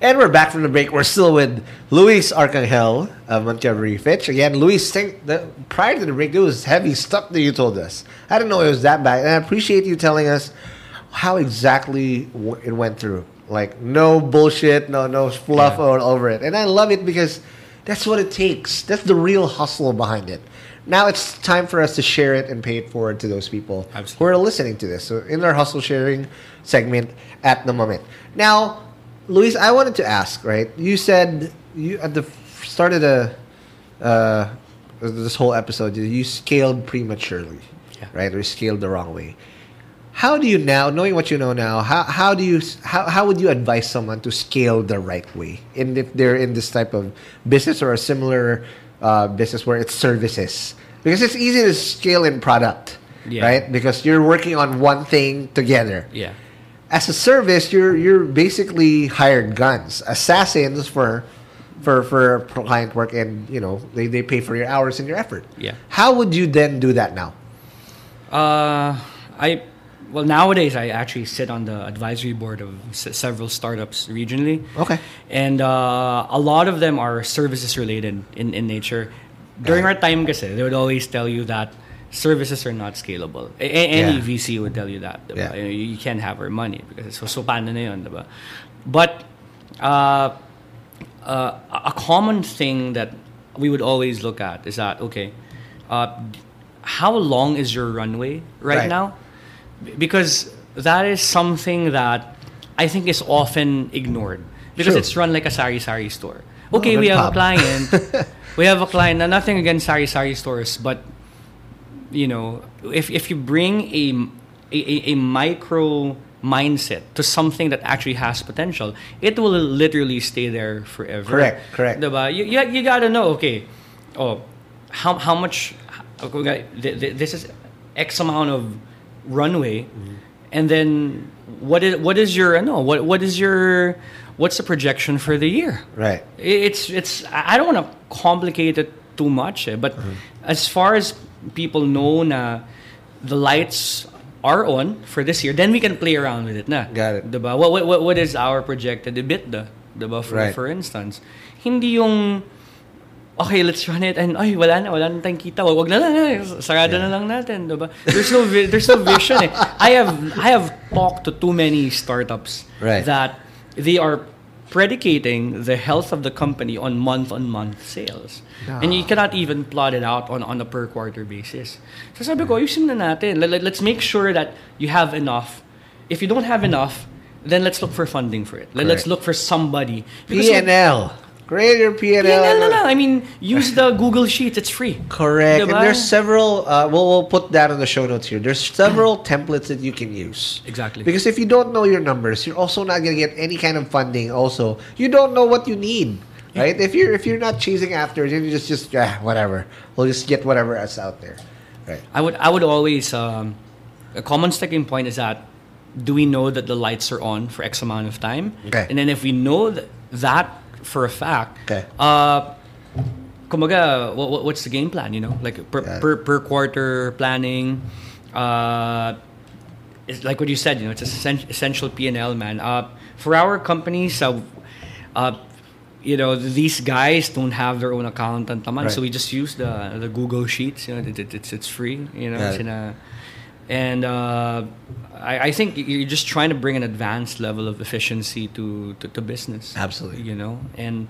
And we're back from the break. We're still with Luis Arcangel of Montgomery Fitch. Again, Luis, think the, prior to the break, there was heavy stuff that you told us. I didn't know it was that bad. And I appreciate you telling us how exactly it went through. Like, no bullshit, no no fluff Yeah. all over it. And I love it because that's what it takes. That's the real hustle behind it. Now it's time for us to share it and pay it forward to those people Absolutely. who are listening to this. So in our hustle sharing segment at the moment. Now, Luis, I wanted to ask, right? You said you at the start of the uh, this whole episode, you scaled prematurely, Yeah. right? Or scaled the wrong way. How do you now, knowing what you know now, how, how do you how, how would you advise someone to scale the right way? And if they're in this type of business or a similar uh, business where it's services, because it's easy to scale in product, Yeah. right? Because you're working on one thing together Yeah. As a service, you're you're basically hired guns, assassins for for for client work, and you know they, they pay for your hours and your effort. Yeah. How would you then do that now? Uh, I well nowadays I actually sit on the advisory board of s- several startups regionally. Okay. And uh, a lot of them are services related in, in nature. During our time kasi, they would always tell you that services are not scalable. A- any Yeah. VC would tell you that. Yeah. You, you can't have our money because so so paano na yun, diba? But uh, uh, a a common thing that we would always look at is that okay, uh, how long is your runway right, Right. now? Because that is something that I think is often ignored because it's run like a sari sari store. Okay, Oh, we have pop. a client. we have a client. Now, nothing against sari sari stores, but you know, if if you bring a a, a, micro mindset to something that actually has potential, it will literally stay there forever. Correct, correct. Diba? You, you, you gotta know, okay, oh, how, how much, okay, th- th- this is X amount of runway, Mm-hmm. and then what is, what is your, no, what, what is your, what's the projection for the year? Right. it's it's I don't want to complicate it too much, eh, but Mm-hmm. as far as people know na the lights are on for this year, then we can play around with it na. Got it. Diba? What, what, what is our projected EBITDA? Diba? For, Right. for instance. Hindi yung okay, let's run it and ay wala na, wala na tayong kita. Wag wag na lang, eh, sarado na lang natin, diba? There's no vi- there's no vision. Eh. I have I have talked to too many startups Right. that they are predicating the health of the company on month-on-month sales. And you cannot even plot it out on, on a per quarter basis. So sabi ko, ayusin na natin. Let, let- let's make sure that you have enough. If you don't have enough, then let's look for funding for it. Let, let's look for somebody. Because PNL. Create your PNL. PNL na lang. I mean, use the Google Sheets. It's free. Correct. Diba? And there's several. Uh, we'll, we'll put that in the show notes here. There's several templates that you can use. Exactly. Because if you don't know your numbers, you're also not going to get any kind of funding. Also, you don't know what you need, right? If you're if you're not chasing after it, then you just just ah, whatever. We'll just get whatever else out there, right? I would I would always um, a common sticking point is that do we know that the lights are on for X amount of time? Okay. And then if we know th- that for a fact, Okay. uh, kumaga, what, what, what's the game plan? You know, like per, it. per, per quarter planning. Uh, it's like what you said. You know, it's essen- essential P and L, man. Uh, for our companies, uh, uh, you know, these guys don't have their own accountant, naman, Right. so we just use the the Google Sheets. You know, it, it, it's it's free. You know, Got it's in a, and uh, I, I think you're just trying to bring an advanced level of efficiency to to, to business. Absolutely. You know, and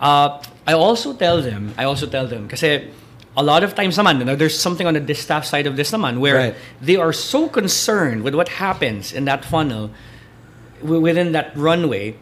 uh, I also tell them, I also tell them, because a lot of times naman, you know, there's something on the distaff side of this naman where Right. they are so concerned with what happens in that funnel within that runway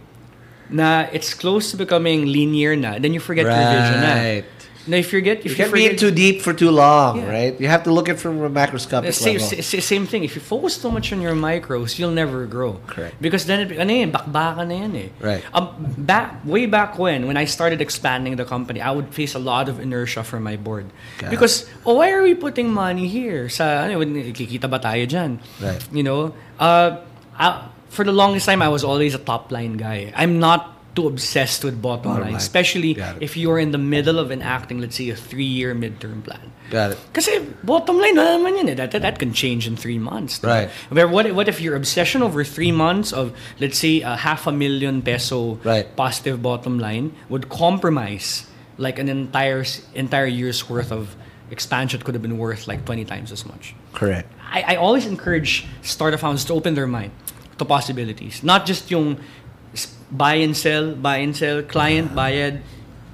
na it's close to becoming linear na then you forget vision na. Na if you You if you, can't be in too deep for too long, Yeah. right? You have to look at it from a macroscopic same, level. sa- same thing if you focus too much on your micros you'll never grow Correct. because then it, ano yun, bakbakan na yan eh Right. um, back way back when when I started expanding the company I would face a lot of inertia from my board Got because oh why are we putting money here sa ano kikita ba tayo dyan Right. you know uh, I, for the longest time I was always a top line guy I'm not too obsessed with bottom, Bottom line, line. especially if you're in the middle of enacting let's say a three-year midterm plan Got it. kasi bottom line, wala naman yun eh. That, that, that can change in three months. Right. But what, what if your obsession over three months of, let's say, a half a million peso Right. positive bottom line would compromise like an entire entire year's worth of expansion could have been worth like 20 times as much. Correct. I, I always encourage startup founders to open their mind to possibilities. Not just yung buy and sell, buy and sell, client, bayad,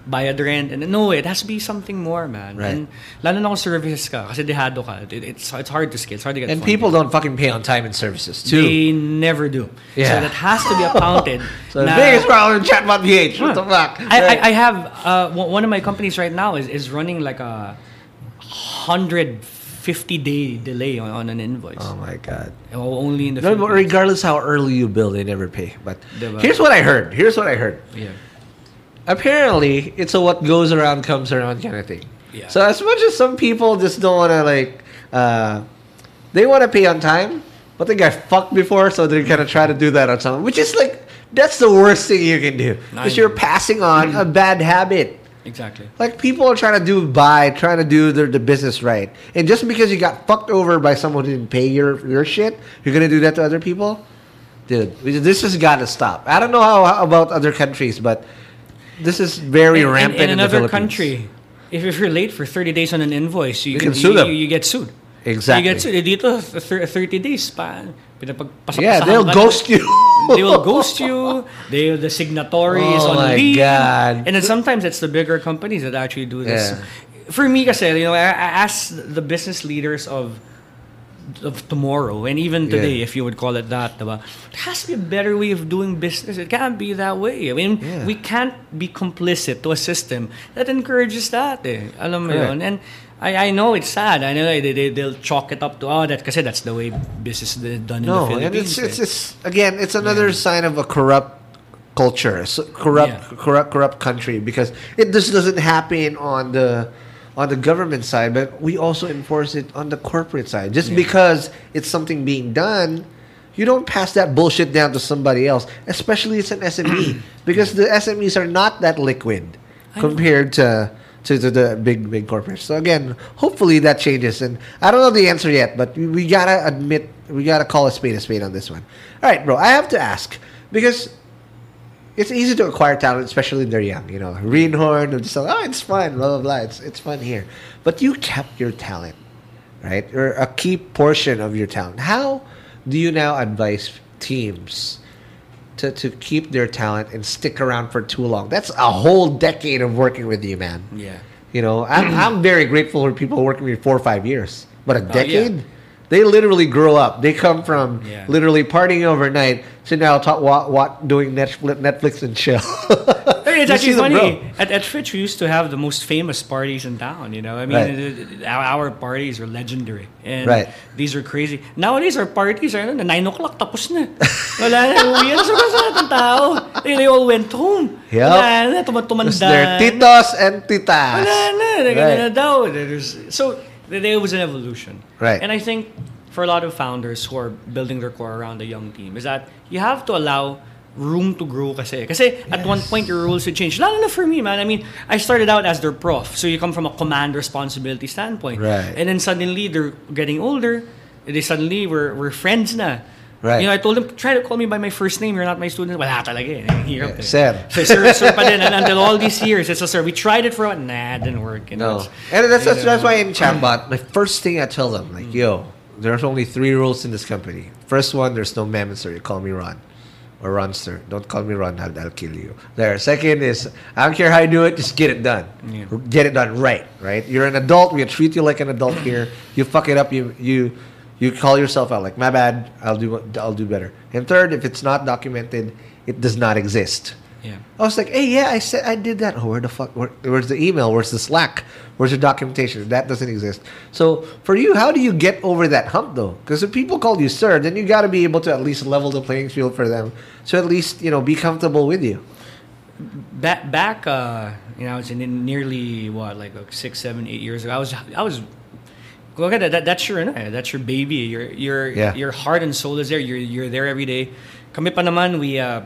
bayad rent. And no, it has to be something more, man. Right. And lalo na kung services ka, kasi dehado ka. It, it's, it's hard to scale. It's hard to get And funding. people don't fucking pay on time in services too. They never do. Yeah. So that has to be accounted. so the biggest problem in Chatbot PH. What the fuck? I, Right. I, I have uh, one one of my companies right now is, is running like a hundred fifty day delay on, on an invoice. oh my god. O- Only in the No, regardless how early you bill, they never pay. But Diba? here's what I heard. Here's what I heard. Yeah. Apparently, it's a what goes around comes around kind of thing. Yeah. So as much as some people just don't want to like, uh, they want to pay on time, but they got fucked before, so they're gonna try to do that on someone, which is like that's the worst thing you can do because you're passing on a bad habit. Exactly. Like people are trying to do buy, trying to do their the business right, and just because you got fucked over by someone who didn't pay your your shit, you're gonna do that to other people, dude. This has got to stop. I don't know how, how about other countries, but this is very in, rampant in in, the another country. If, if you're late for 30 days on an invoice, you, You can, can sue you, them. You, you get sued. Exactly. You get sued. Dito, th- 30 days pa. Yeah, they'll ghost you. They will ghost you. They the signatory is Oh on my leave. God. And then sometimes it's the bigger companies that actually do this. Yeah. for me kasi, you know, I, I ask the business leaders of of tomorrow and even today, Yeah. if you would call it that, diba? There has to be a better way of doing business. It can't be that way. I mean, Yeah. we can't be complicit to a system that encourages that. Eh. Alam mo yun? And I, I know it's sad. I know they, they, they'll chalk it up to, oh, that, kasi that's the way business is done in No, the and Philippines. it's, it's, eh. it's again, it's another sign of a corrupt culture, so corrupt, Yeah. corrupt, corrupt country because it just doesn't happen on the on the government side, but we also enforce it on the corporate side. Just because it's something being done, you don't pass that bullshit down to somebody else, especially it's an SME because the SMEs are not that liquid compared to. To, to the big big corporations. So again, hopefully that changes. And I don't know the answer yet, but we, we gotta admit we gotta call a spade a spade on this one. All right, bro. I have to ask because it's easy to acquire talent, especially when they're young. You know, Reinhorn and just say, "Oh, it's fun, blah blah blah. It's it's fun here." But you kept your talent, right? Or a key portion of your talent. How do you now advise teams to to keep their talent and stick around for too long? That's a whole decade of working with you, man. Yeah. You know, I'm, I'm very grateful for people working with me four or five years. But a Oh, yeah. decade? They literally grow up. They come from Yeah. literally partying overnight to now talk, what, what, doing Netflix and chill. It's actually funny. At, at Fitch, we used to have the most famous parties in town. You know, I mean, Right. our, our parties are legendary, and Right. these are crazy. Nowadays, our parties are nine o'clock tapos na. Wala na, uwi na sa ng tao. They, they all went home. Yep. Wala na, tuma- tumanda. Because they're titos and titas. Wala na, Right. na daw. There's, so there there was an evolution. Right. And I think for a lot of founders who are building their core around a young team is that you have to allow room to grow kasi. Kasi at one point your roles would change. Lalo na for me, man. I mean, I started out as their prof. So you come from a command responsibility standpoint. Right. And then suddenly they're getting older. They suddenly we're, we're friends na. Right. You know, I told them, try to call me by my first name. You're not my student. Wala talaga eh. Hirap eh. Sir. So, sir, sir pa din. And until all these years, it's a sir. We tried it for what? Nah, it didn't work. You know? No. And that's, that's, you that's know. why in Chatbot, my first thing I tell them, like, yo, there's only three rules in this company. First one, there's no ma'am sir. You call me Ron. Or Ronster. Don't call me Ron, I'll, I'll kill you. There. Second is, I don't care how you do it, just get it done. Yeah. Get it done right, right? You're an adult, we treat you like an adult here. You fuck it up, you you you call yourself out like, my bad, I'll do I'll do better. And third, if it's not documented, it does not exist. Yeah. I was like, hey, yeah, I said I did that. Oh, where the fuck? Where, where's the email? Where's the Slack? Where's the documentation? That doesn't exist. So for you, how do you get over that hump though? Because if people call you sir, then you got to be able to at least level the playing field for them, so at least you know be comfortable with you. back back uh you know I was in, nearly what like, like six seven eight years ago I was I was look at that, that that's your that's your baby your your Yeah. your heart and soul is there you're you're there every day kami pa naman we uh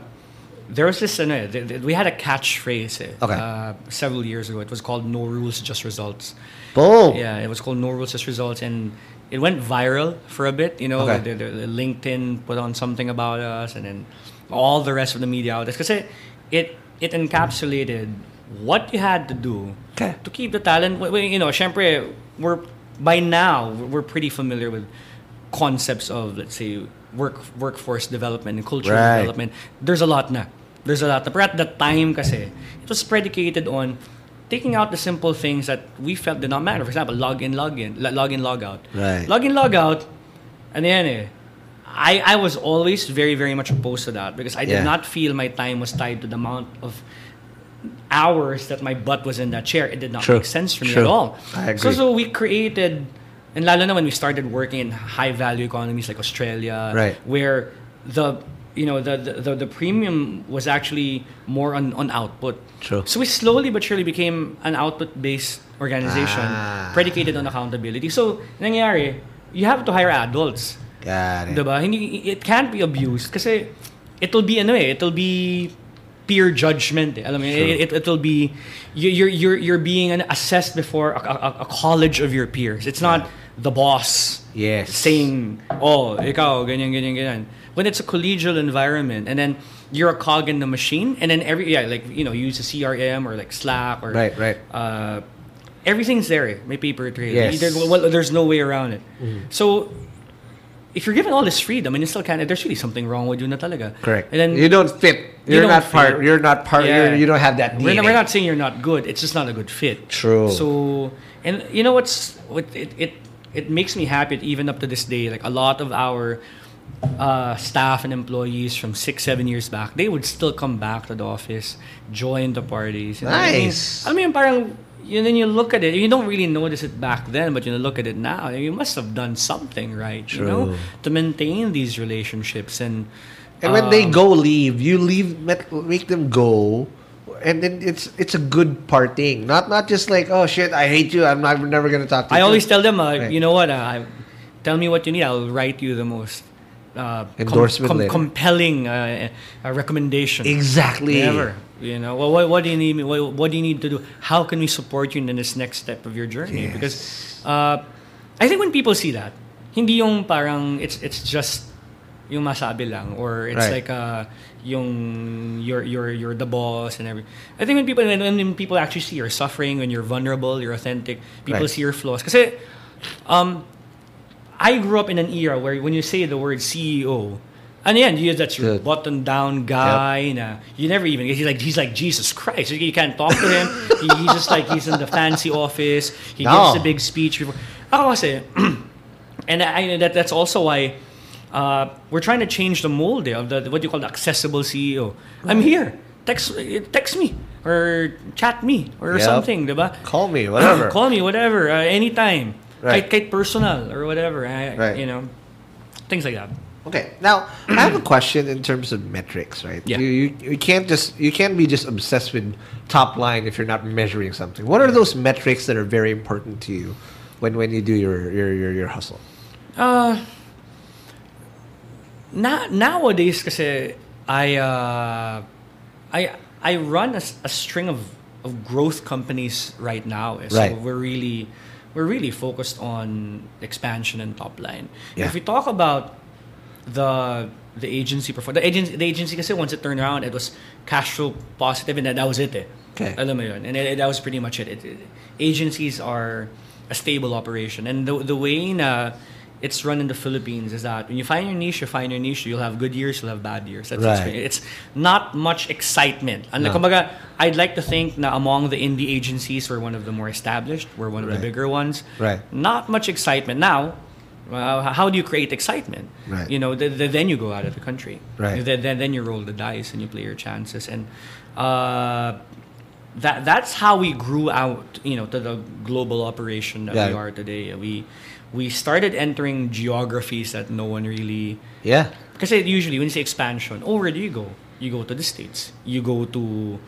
there was this ano, th- we had a catchphrase eh, Okay. uh, several years ago it was called no rules just results Boom. yeah, it was called No Rules Just Results, and it went viral for a bit. You know, Okay. the, the, the LinkedIn put on something about us, and then all the rest of the media outlets because it, it it encapsulated what you had to do Okay. to keep the talent. w- w- You know, syempre, we're by now we're pretty familiar with concepts of let's say work workforce development and cultural Right. development. There's a lot na. There's a lot. But at that time kasi, it was predicated on taking out the simple things that we felt did not matter. For example, log in, log in, log in, log out. Right. Log in, log out. And then eh, I, I was always very, very much opposed to that because I did Yeah. not feel my time was tied to the amount of hours that my butt was in that chair. It did not True. make sense for me True. at all. I So, agree. so we created, and lalo na when we started working in high value economies like Australia, Right. where the you know the, the, the, premium was actually more on, on output. True. So we slowly but surely became an output based organization Ah. predicated on accountability. So nangyari, you have to hire adults. Got it. Diba? Hindi, it can't be abused kasi it'll be ano eh, it'll be peer judgment. Eh. Alam mo, it, it, will be you- you're you're you're being assessed before a, a, a college of your peers. It's not the boss Yes. saying, "Oh, ikaw ganyan ganyan ganyan." When it's a collegial environment and then you're a cog in the machine and then every yeah, like you know, you use a CRM or like Slack or Right, right. uh, everything's there. May paper trail. Yes. There- well, there's no way around it. So if you're given all this freedom and you still can't there's really something wrong with you na talaga. Correct. And then you don't fit. you You're don't not part. You're not part. Yeah. You're, you don't have that. We're not, we're not saying you're not good. It's just not a good fit. True. So, and you know what's what it it it makes me happy even up to this day. Like a lot of our uh, staff and employees from six seven years back, they would still come back to the office, join the parties. you know what I mean? Nice. I mean, parang. You, then you look at it. You don't really notice it back then, but you look at it now. You must have done something right, you know, to maintain these relationships. And And when they um, go leave, you leave make them go, and then it's it's a good parting. Not not just like oh shit, I hate you. I'm not I'm never gonna talk to you. I always tell them, uh, Right. you know what? Uh, tell me what you need. I'll write you the most uh, Endorsement com- letter. compelling uh, uh, recommendation exactly. ever. You know, well, what, what do you need? What, what do you need to do? How can we support you in this next step of your journey? Yes. Because uh, I think when people see that, hindi yung parang it's it's just yung masabi lang or it's Right. like uh yung you're you're you're the boss and everything. I think when people when, when people actually see you're suffering, when you're vulnerable, you're authentic, people Right. see your flaws. Kasi um I grew up in an era where when you say the word CEO, and yeah, you, that's your Good. button down guy. Na, you never even he's like he's like Jesus Christ. You can't talk to him. he, he's just like he's in the fancy office. He No. gives a big speech before. Ako kasi, and I, know that that's also why uh, we're trying to change the mold eh, of the what you call the accessible CEO. I'm here. Text text me or chat me or Yep. something, diba? Call me, whatever. Call me, whatever, uh, anytime. Right. Kahit, kahit personal or whatever. I, Right. You know, things like that. Okay. Now I have a question in terms of metrics, right? Yeah. You, you you can't just you can't be just obsessed with top line if you're not measuring something. What are those metrics that are very important to you when when you do your your your, your hustle? Uh, na, nowadays kasi I uh, I I run a string of, of growth companies right now. So Right. we're really we're really focused on expansion and top line. Yeah. If we talk about the the agency perform the agency the agency kasi once it turned around it was cash flow positive and that, that was it eh. Okay. Alam mo yun. And it, that was pretty much it. It- it- Agencies are a stable operation and the the way na it's run in the Philippines is that when you find your niche, you find your niche, you'll have good years, you'll have bad years. That's Right. it's not much excitement. And No. kumbaga, I'd like to think that among the indie agencies, we're one of the more established, we're one of the bigger ones. Right. Not much excitement. Now, uh, how do you create excitement? Right. You know, th- th- then you go out of the country. Right. Then, then, then you roll the dice and you play your chances. And uh, that that's how we grew out, you know, to the global operation that we are today. We we started entering geographies that no one really Yeah. because usually when you say expansion, oh, where do you go? You go to the States. You go to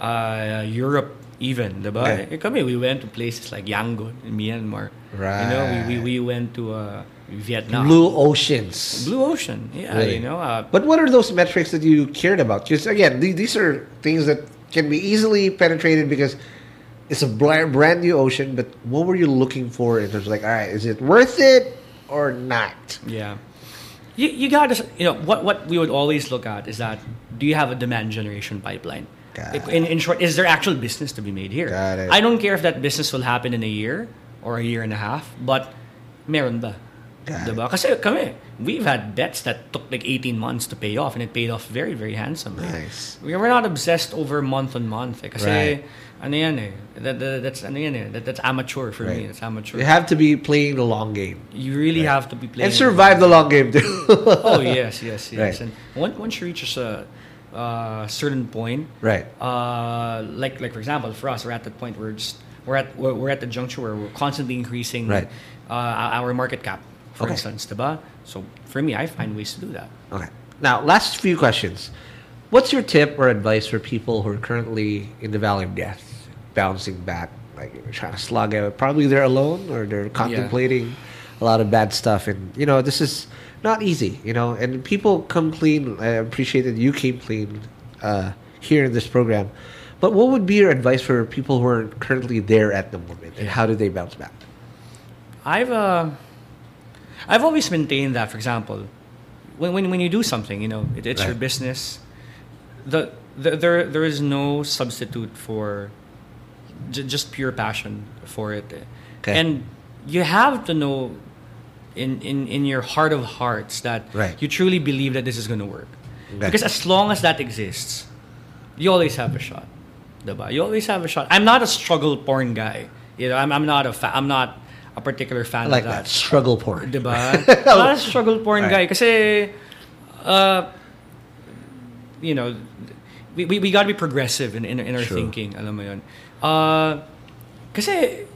uh, Europe even, diba? Right. Eh, kami, we went to places like Yangon in Myanmar. Right you know, we, we, we went to uh, Vietnam. Blue oceans. Blue Ocean. Yeah, Really? you know. Uh, But what are those metrics that you cared about? Because again, these are things that can be easily penetrated because it's a bl- brand new ocean. But what were you looking for in terms of like, all right, is it worth it or not? yeah. You, you got to, you know, what, what we would always look at is that do you have a demand generation pipeline? Got Like, In, in short, is there actual business to be made here? Got it. I don't care if that business will happen in a year or a year and a half, but meron ba? Got Diba? Kasi kami, we've had debts that took like 18 months to pay off and it paid off very, very handsomely. Nice. We were not obsessed over month on month. Eh. Kasi, Right. ano yan eh. That, that- that's, ano yan eh. That, that's amateur for me. Right. It's amateur. You have to be playing the long game You really have to be playing. and survive the long game too. Oh yes, yes, yes. Right. And once once you reach a uh, certain point, Right. Uh, like like for example, for us, we're at the point where just we're at we're, we're at the juncture where we're constantly increasing Right. uh, our market cap, for Okay. instance, diba? So for me, I find ways to do that. Okay. Now, last few questions. What's your tip or advice for people who are currently in the valley of death, bouncing back, like trying to slug it? Probably they're alone or they're contemplating a lot of bad stuff, and you know this is not easy. You know, and people come clean. I appreciate that you came clean uh, here in this program. But what would be your advice for people who are currently there at the moment, and how do they bounce back? I've uh, I've always maintained that, for example, when when, when you do something, you know, it, it's your business. The, the there there is no substitute for j- just pure passion for it. Okay. and you have to know in, in, in your heart of hearts that Right. you truly believe that this is going to work. Okay. Because as long as that exists, you always have a shot. Diba? You always have a shot. I'm not a struggle porn guy. You know, I'm, I'm not a fa- I'm not a particular fan I like of that that. struggle porn. Diba? Not a struggle porn Alright. guy kasi uh, you know, we, we, we gotta be progressive in, in, in our True. thinking. Alam mo yun. Uh, kasi,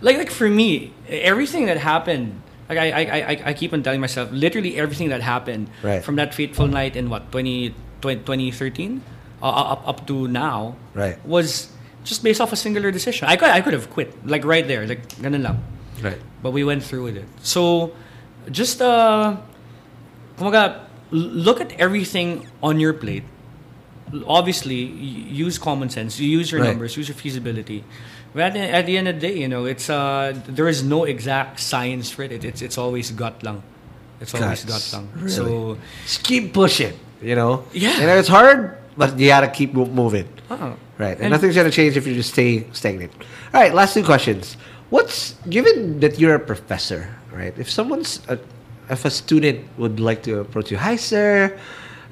like, like for me, everything that happened, like I, I, I, I keep on telling myself, literally everything that happened Right. from that fateful night in what, 20, 20 2013? Uh, up, up to now, Right. was just based off a singular decision. I could, I could have quit, like right there, like, ganun lang. Right. But we went through with it. So, just uh, kumaga, look at everything on your plate. Obviously, use common sense. You use your Right. numbers. Use your feasibility. But at the, end of the day, you know, it's uh, there is no exact science for it. It's it's always gut lang. It's always gut Guts. lang. Really? So, Just keep pushing, you know? Yeah. And it's hard, but you gotta keep moving. uh, Right. And, And- nothing's gonna change if you just stay stagnant. All right, last two questions. What's given that you're a professor, right? If someone's a, if a student would like to approach you, hi sir,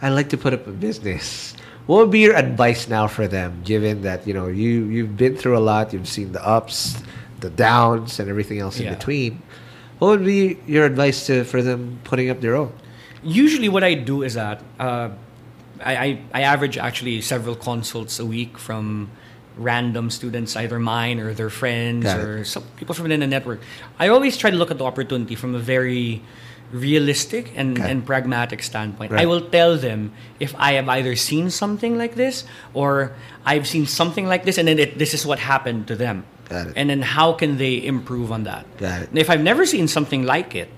I'd like to put up a business. What would be your advice now for them, given that you know you you've been through a lot, you've seen the ups, the downs, and everything else in between? What would be your advice to for them putting up their own? usually what I do is that uh, I, I, I average actually several consults a week from random students, either mine or their friends or some people from within the network. I always try to look at the opportunity from a very realistic and, and pragmatic standpoint. Right. I will tell them if I have either seen something like this or I've seen something like this and then it, this is what happened to them. And then how can they improve on that? Got it. And if I've never seen something like it,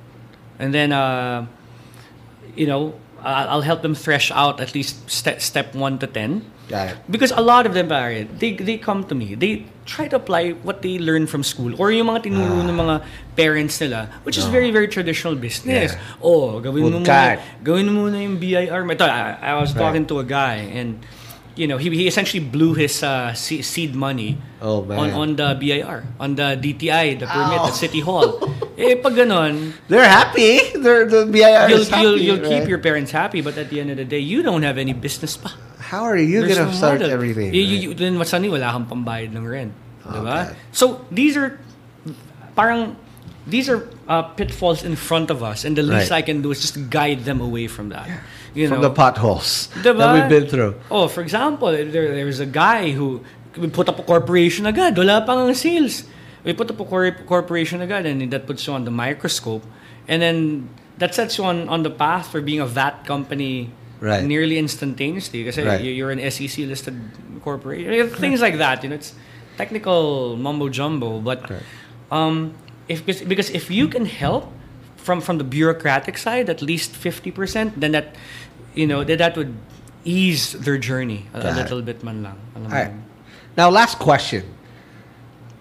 and then, uh, you know, I'll help them thresh out at least st- step one to 10 because a lot of them, pare, they, they come to me. They try to apply what they learn from school or yung mga tinuro ah. ng mga parents nila, which no. is ah. very, very traditional business. Yeah. Oh, gawin mo muna, gawin mo muna yung BIR. I, I was right. talking to a guy and you know, he, he essentially blew his uh, seed money oh, on on the BIR, on the DTI, the permit the oh. City Hall. eh, pag ganon, they're happy. They're the BIR. You'll, happy, you'll, you'll right? keep your parents happy, but at the end of the day, you don't have any business pa. How are you There's gonna no start model. everything? You, you, right? you, then what's funny, wala kang pambayad ng rent. Oh, diba? God. So, these are, parang, these are uh, pitfalls in front of us, and the least Right. I can do is just guide them away from that. You From know? the potholes Diba? that we've been through. Oh, for example, there, there's a guy who we put up a corporation agad. Wala pang sales. We put up a cor- corporation agad and that puts you on the microscope. And then that sets you on, on the path for being a VAT company Right. nearly instantaneously. Because Right. you're an SEC listed corporation. Things like that. You know, it's technical mumbo jumbo. But um, if because, if you can help from from the bureaucratic side at least 50% then that you know that that would ease their journey a, a little bit man lang All right. Now, last question.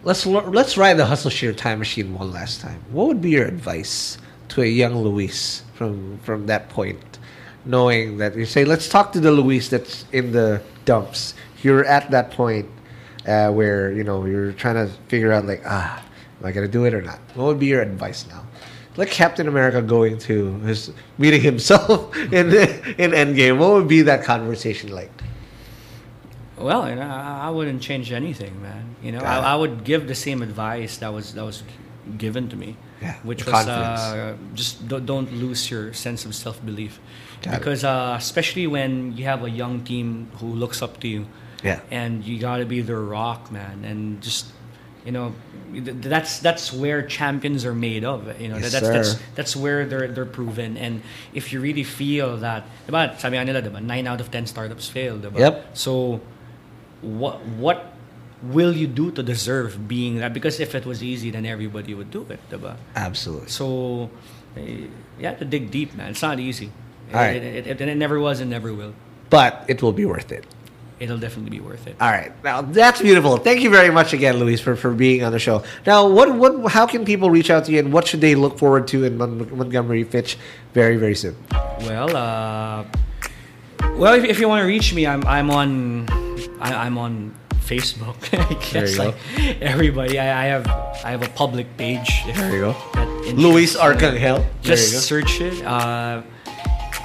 Let's let's ride the hustle share time machine one last time. What would be your advice to a young Luis from from that point, knowing that you say, let's talk to the Luis that's in the dumps. You're at that point uh, where you know you're trying to figure out like, ah, am I gonna do it or not? What would be your advice now? Like Captain America going to his meeting himself in in Endgame. What would be that conversation like? well you know, I, wouldn't change anything man you know I, I would give the same advice that was that was given to me Yeah, which was uh, just don't, don't lose your sense of self-belief Got because uh, especially when you have a young team who looks up to you Yeah. and you got to be their rock man and just you know that's that's where champions are made of you know Yes, that's that's sir. that's where they're they're proven and if you really feel that diba sabi nga nila diba 9 out of 10 startups fail diba Yep. so what what will you do to deserve being that because if it was easy then everybody would do it diba Absolutely. so eh, you have to dig deep man it's not easy All right. it, it, it, and it never was and never will But it will be worth it. it'll definitely be worth it All right. Now that's beautiful. Thank you very much again, Luis, for, for being on the show. Now, what what how can people reach out to you, and what should they look forward to in Mon- Montgomery Fitch very very soon? Well, uh, well, if, if you want to reach me, I'm I'm on I, I'm on Facebook. I guess you go. everybody. I, I have I have a public page. There you go. Luis. Arcangel. Just search it. Uh,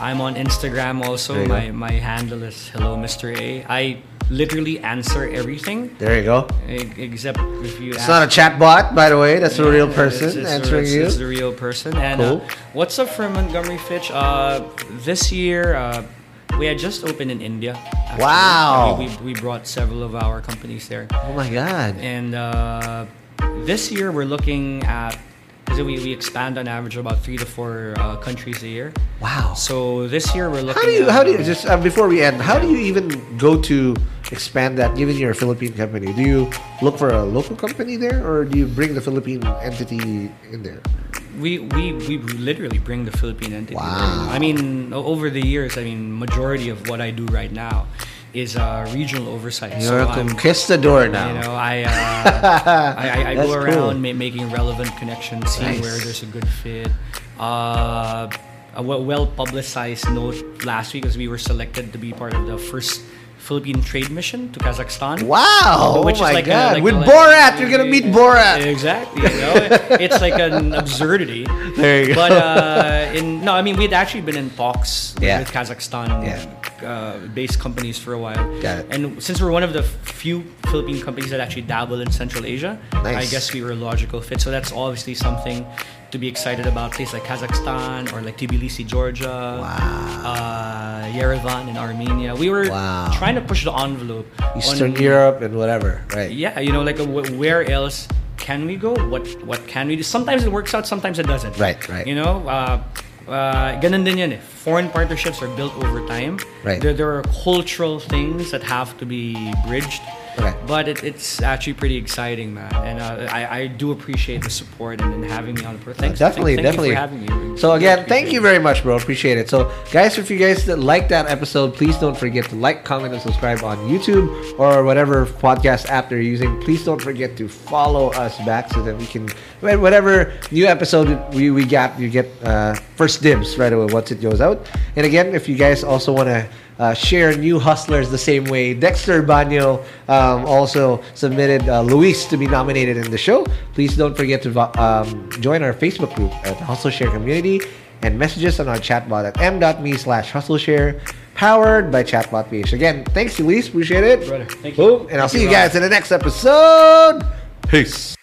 I'm on Instagram also. My go. my handle is hello Mr. A. I literally answer everything There you go. except if you. It's not a chat bot, by the way. That's a real person answering you. It's the real person. And Cool. uh, what's up for Montgomery Fitch? Uh, this year, uh, we had just opened in India. actually. Wow. We, we, we brought several of our companies there. Oh my god. And uh, this year, we're looking at. Because we, we expand on average about three to four uh, countries a year. Wow. So this year we're looking. How do you at, how do you just uh, before we end? How do you even go to expand that? Given you're a Philippine company, do you look for a local company there, or do you bring the Philippine entity in there? we we we literally bring the Philippine entity. Wow. I mean, over the years, I mean, majority of what I do right now is uh, regional oversight. You're a I'm- conquistador now. You know, I uh, I, I, go cool. around ma- making relevant connections, seeing Nice. where there's a good fit. Uh, a well publicized note last week was we were selected to be part of the first Philippine trade mission to Kazakhstan. Wow! Which oh is my like a- god! like- With like- Borat, you're gonna meet Borat. Exactly. You know, it's like an absurdity. There you go. But uh, in no, I mean we'd actually been in talks Yeah. with Kazakhstan Yeah. uh, based companies for a while. Got it. And since we're one of the few Philippine companies that actually dabble in Central Asia, Nice. I guess we were a logical fit. So that's obviously something to be excited about. Places like Kazakhstan or like Tbilisi, Georgia. Uh, Yerevan in Armenia. We were Wow. trying to push the envelope. Eastern on- Europe and whatever, right? yeah, you know, like uh, wh- where else can we go? What what can we do? Sometimes it works out, sometimes it doesn't. Right, right. You know, uh, uh, ganun din yan eh. Foreign partnerships are built over time. Right. There, there are cultural things that have to be bridged. Okay. But it, it's actually pretty exciting, man. And uh, I, I do appreciate the support and, and having me on the pro. Thanks, definitely, thank, thank definitely. you for having me. So again, thank you very much, bro. Appreciate it. So, guys, if you guys like that episode, please don't forget to like, comment, and subscribe on YouTube or whatever podcast app they're using. Please don't forget to follow us back so that we can whatever new episode we, we got, you get uh, first dibs right away once it goes out. And again, if you guys also want to uh, share new hustlers the same way. Dexter Banyo um, also submitted uh, Luis to be nominated in the show. Please don't forget to vo- um, join our Facebook group at the Hustle Share Community and message us on our chatbot at m.me slash hustle share powered by chatbot PH. Again, thanks Luis, appreciate it. Brother, thank you. Boom, and I'll Thank see you, you guys in the next episode. Peace.